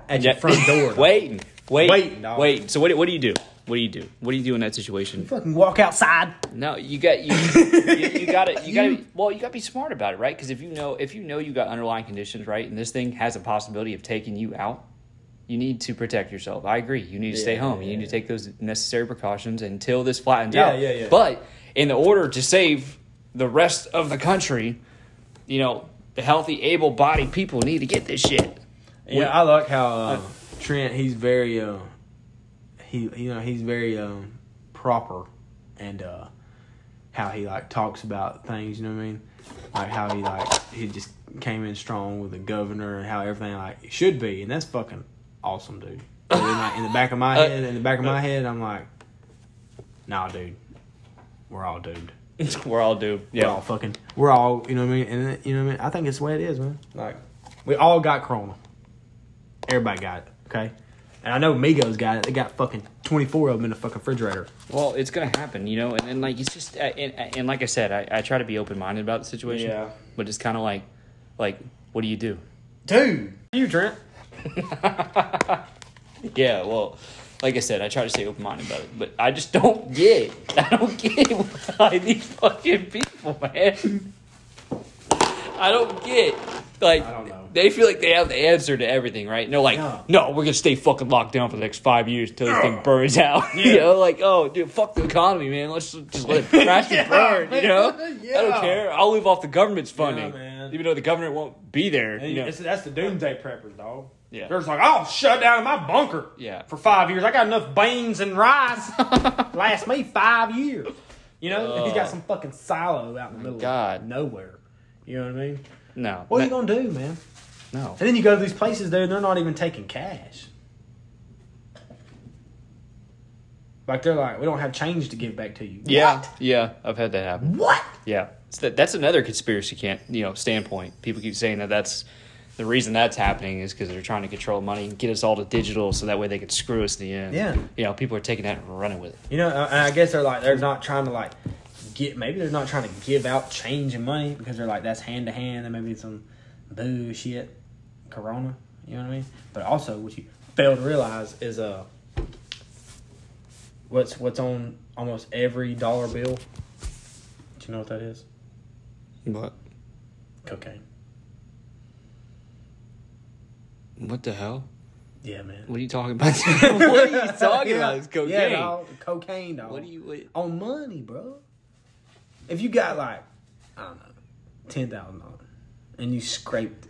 at your Yeah. front door. waiting, waiting, Waiting, dog. waiting. So what? What do you do? What do you do? What do you do in that situation? Fucking walk outside. No, you got you. you, you got to You got to. Well, you got to be smart about it, right? Because if you know, if you know you got underlying conditions, right, and this thing has a possibility of taking you out, you need to protect yourself. I agree. You need to stay home. yeah, you need yeah. to take those necessary precautions until this flattens Yeah, out. yeah, yeah. But in the order to save the rest of the country, you know, the healthy, able-bodied people need to get this shit. Yeah, I like how uh, Trent. He's very, uh, he you know he's very um, proper, and uh, how he like talks about things. You know what I mean? Like how he like he just came in strong with the governor and how everything like should be, and that's fucking awesome, dude. But like, in the back of my Uh, head, in the back of my head, I'm like, nah, dude, we're all doomed. We're all doomed. We're all Yeah. fucking. We're all. You know what I mean? And you know what I mean? I think it's the way it is, man. Like we all got Corona. Everybody got it. Okay. And I know Migos got it. They got fucking twenty four of them in the fucking refrigerator. Well, it's gonna happen, you know, and, and like it's just, uh, and, and like I said, I, I try to be open minded about the situation. Yeah. But it's kind of like, like, what do you do? Dude, you Trent. Yeah, well, like I said, I try to stay open minded about it, but I just don't get, It. I don't get why these fucking people, man. I don't get, like, don't they feel like they have the answer to everything, right? And they're like, Yeah. no, we're gonna stay fucking locked down for the next five years until this thing burns out. you know, like, oh, dude, fuck the economy, man. Let's just let it crash and burn. You know, I don't care. I'll live off the government's funding, man. even though the government won't be there. You know, that's the doomsday preppers, dog. Yeah. They're just like, I'll shut down in my bunker. Yeah. For five years, I got enough beans and rice last me five years. You know, and he got some fucking silo out in the middle God. of nowhere. You know what I mean? no, What are you gonna do, man? no. And then you go to these places there, and they're not even taking cash. Like they're like, we don't have change to give back to you. Yeah, yeah, I've had that happen. What? Yeah, so that, that's another conspiracy can't you know standpoint. People keep saying that that's the reason that's happening is because they're trying to control money and get us all to digital, so that way they can screw us in the end. Yeah. you know, people are taking that and running with it. You know, uh, and I guess they're like they're not trying to like get. Maybe they're not trying to give out change and money because they're like that's hand to hand and maybe some bullshit, Corona. You know what I mean? But also, what you fail to realize is uh, what's what's on almost every dollar bill. Do you know what that is? What? Cocaine. What the hell? Yeah, man. What are you talking about? what are you talking Yeah. about? It's cocaine. Yeah, dog. Cocaine, dog. What do you? What, on money, bro. If you got like, I don't know, ten thousand dollars, and you scraped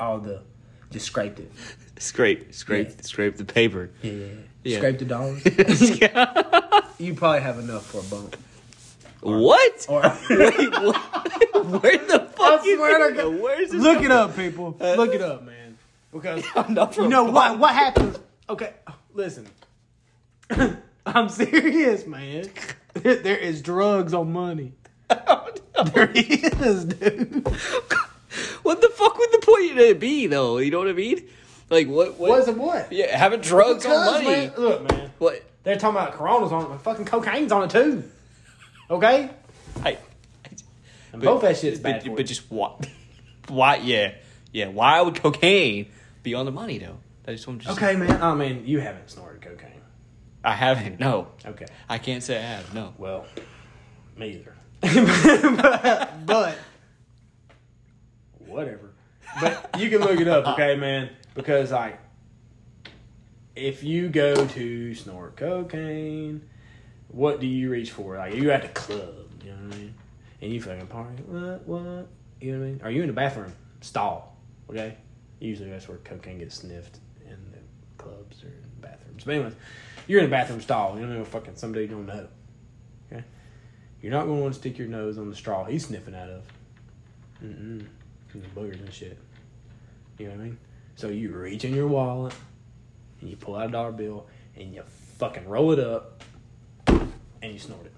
all the, just scraped it. scrape, scrape, Yeah. scrape the paper. Yeah, yeah, Yeah. Scrape the dollars. you probably have enough for a bump. what? Or Wait, what? Where the fuck? I you swear to God. Where's this? look it up, people. Look it up, man. Because you know what? What happens? Okay, listen. I'm serious, man. There is drugs on money. There is, dude. What the fuck would the point of it be, though? You know what I mean? Like, what? what What's it what? Yeah, having drugs on money. man, look, man. What? They're talking about Corona's on it, but fucking cocaine's on it too. Okay? I, And both that shit's bad but, but just why? Why? Yeah, yeah. Why would cocaine be on the money though? I just want to. Just, Okay, man. I mean, you haven't snorted cocaine. I haven't. No, Okay. I can't say I have. No. Well, me either. but, but whatever. But you can look it up, okay, man? Because like, if you go to snort cocaine, what do you reach for? Like, you at the club, you know what I mean? and you fucking party. What? What? You know what I mean? Are you in the bathroom stall? Okay. Usually that's where cocaine gets sniffed in the clubs or in the bathrooms. But anyways, you're in a bathroom stall. You don't know, fucking somebody you don't know. Okay. You're not going to want to stick your nose on the straw he's sniffing out of. Mm-mm. Boogers and shit. You know what I mean? So you reach in your wallet and you pull out a dollar bill and you fucking roll it up and you snort it.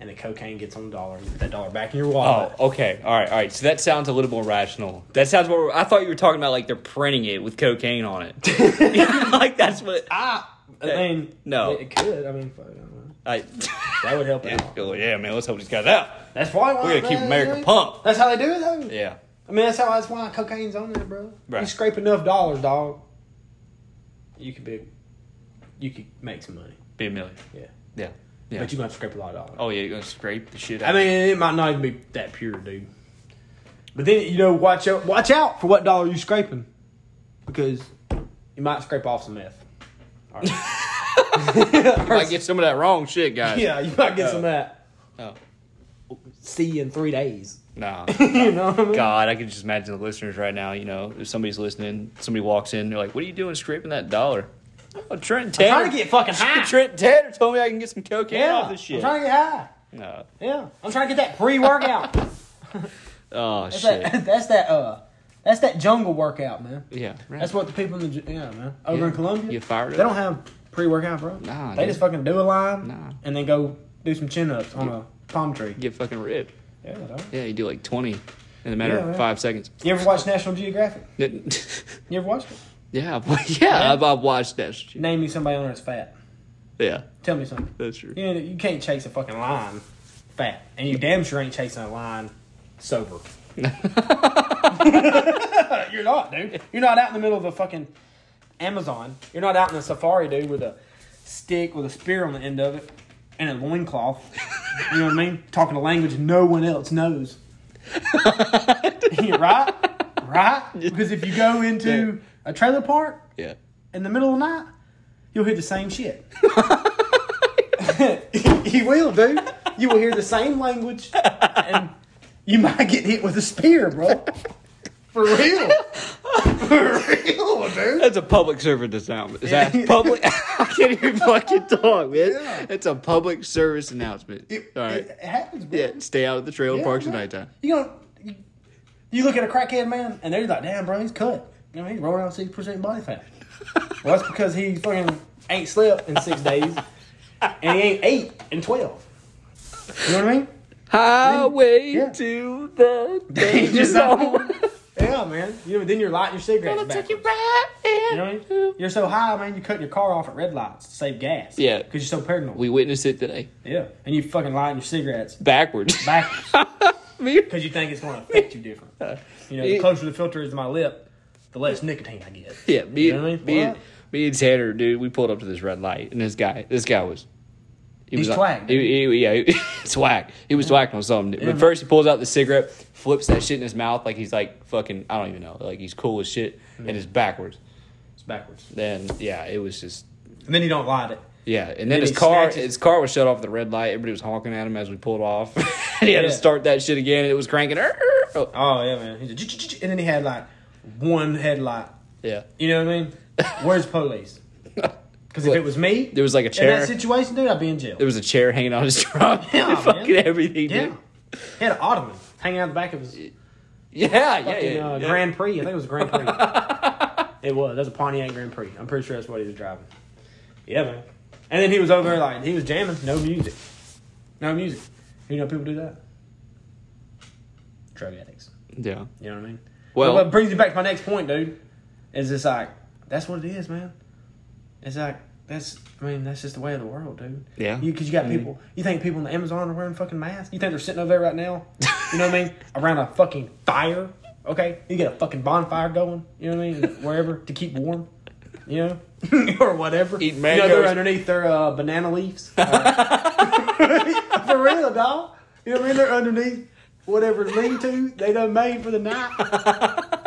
And the cocaine gets on the dollar. You put that dollar back in your wallet. Oh, wallet. okay. All right, all right. So that sounds a little more rational. That sounds more. I thought you were talking about like they're printing it with cocaine on it. like that's what Ah, I mean, No. it could. I mean, fuck, I don't know. I. that would help yeah, out. oh, yeah, man. Let's help these guys out. That's why. why We're gonna keep America pumped. That's how they do it, though. Yeah. I mean, that's how. That's why cocaine's on there, bro. Right. You scrape enough dollars, dog. You could be. You could make some money, Be a million. Yeah. Yeah. Yeah. but you gonna scrape a lot of dollars. oh yeah, you're gonna scrape the shit out. I mean, it might not even be that pure, dude. But then you know, watch out, watch out for what dollar you're scraping, because you might scrape off some meth. All right. you might get some of that wrong shit, guys. yeah, you might get some of uh, that. Oh. See in three days. Nah. you know what I mean? God, I can just imagine the listeners right now. You know, if somebody's listening, somebody walks in, they're like, "What are you doing, scraping that dollar?" Oh, Trent Tanner. trying to get fucking high. Trent Tanner told me I can get some cocaine Yeah, off this shit. I'm trying to get high. No. Yeah, I'm trying to get that pre-workout. Oh That's shit. that. That's that. Uh, that's that jungle workout, man. Yeah. Right. That's what the people in the yeah, man. Over Yeah. in Colombia, You fired they up? don't have pre-workout, bro. Nah, they dude. just fucking do a line Nah. and then go do some chin-ups on a palm tree. get fucking ripped. Yeah, dog. Yeah, you do like twenty in a matter Yeah, of five seconds. You ever watch National Geographic? You ever watched it? I've, yeah, I've, I've watched that. shit. Name me somebody on there that's fat. Yeah, Tell me something. that's true. You know, you can't chase a fucking line fat, and you damn sure ain't chasing a line sober. You're not, dude. You're not out in the middle of a fucking Amazon. You're not out in a safari, dude, with a stick with a spear on the end of it and a loincloth. You know what I mean? Talking a language no one else knows. right? Right? Because if you go into a trailer park Yeah. in the middle of the night, you'll hear the same shit. you will, dude. You will hear the same language, and you might get hit with a spear, bro. For real. For real, dude. That's a public service announcement. Is that public? I can't even fucking talk, man. Yeah. It's a public service announcement. It, All right. it happens, bro. yeah, stay out of the trailer Yeah, parks at nighttime. You know, you, you look at a crackhead man, and they're like, "Damn, bro, he's cut. You know, he's rolling around six percent body fat." well, that's because he fucking ain't slept in six days, and he ain't ate in twelve. You know what I mean? Highway Yeah. to the Danger zone. Yeah, man. You know, then you're lighting your cigarettes Gonna back. take you right You know what I mean? You're so high, man. You cut your car off at red lights to save gas. Yeah. because you're so paranoid. We witnessed it today. yeah, and you fucking lighting your cigarettes Backwards. backwards Me- because you think it's going to affect you different. Uh, you know, the closer the filter is to my lip, the less nicotine I get. Yeah, me, You know I mean? me, and, me and Tanner, dude, we pulled up to this red light, and this guy, this guy was. He He's was twacked, He, he, yeah, he, swag. He was twacked on something. But first, he pulls out the cigarette, flips that shit in his mouth like he's like fucking. I don't even know. Like he's cool as shit, and it's backwards. It's backwards. Then yeah, it was just And then you don't light it. yeah. And then Then his car, snatches- his car was shut off the red light. Everybody was honking at him as we pulled off. and he had Yeah. to start that shit again. And it was cranking. Oh, Oh yeah, man. He's a, and then he had like one headlight. yeah. You know what I mean? Where's police? Because if it was me, There was like a chair in that situation, dude, I'd be in jail. There was a chair hanging on his trunk. Yeah, fucking man. everything. yeah, Dude. he had an ottoman hanging out the back of his Yeah, yeah, fucking yeah. uh, yeah. Grand Prix. I think it was a Grand Prix. it was. That was a Pontiac Grand Prix. I'm pretty sure that's what he was driving. Yeah, man. And then he was over there like he was jamming, no music, no music. You know people do that? Drug addicts. Yeah. You know what I mean? Well- what brings me back to my next point, dude, is it's like that's what it is, man. It's like that's. I mean, that's just the way of the world, dude. Yeah. Because you, got I mean- people. You think people in the Amazon are wearing fucking masks? You think they're sitting over there right now? You know what I mean? Around a fucking fire. Okay. You get a fucking bonfire going. You know what I mean? Wherever to keep warm. You know, or whatever. Eating You know, they're underneath their uh, banana leaves. For real, dog. You know what I mean? They're underneath whatever lean to they done made for the night.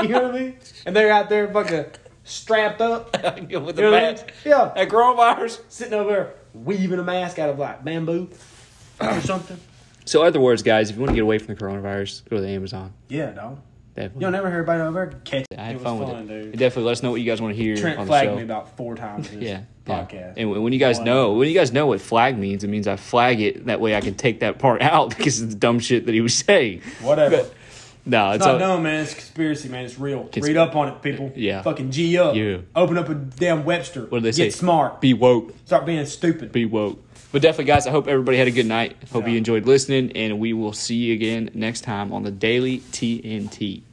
You know what I mean? And they're out there fucking strapped up. With You the know what I mean? mask. Yeah. That coronavirus. Sitting over there weaving a mask out of like bamboo or something. So, other words, guys, if you want to get away from the coronavirus, go to the Amazon. Yeah, dog. Definitely. You'll never hear about it over catch. I had it fun, fun, with it. dude. Definitely let us know what you guys want to hear Trent on the flagged show. me about four times yeah, yeah. podcast. And when you guys Wow. know, when you guys know what flag means, it means I flag it. That way, I can take that part out because it's the dumb shit that he was saying. Whatever. No, It's it's not all, dumb, man. It's conspiracy, man. It's real. Cons- Read up on it, people. Uh, yeah. Fucking G up. Yeah. Open up a damn Webster. What do they Get say? smart. be woke. Start being stupid. be woke. But definitely, guys, I hope everybody had a good night. Hope Yeah. you enjoyed listening, and we will see you again next time on the Daily TNT.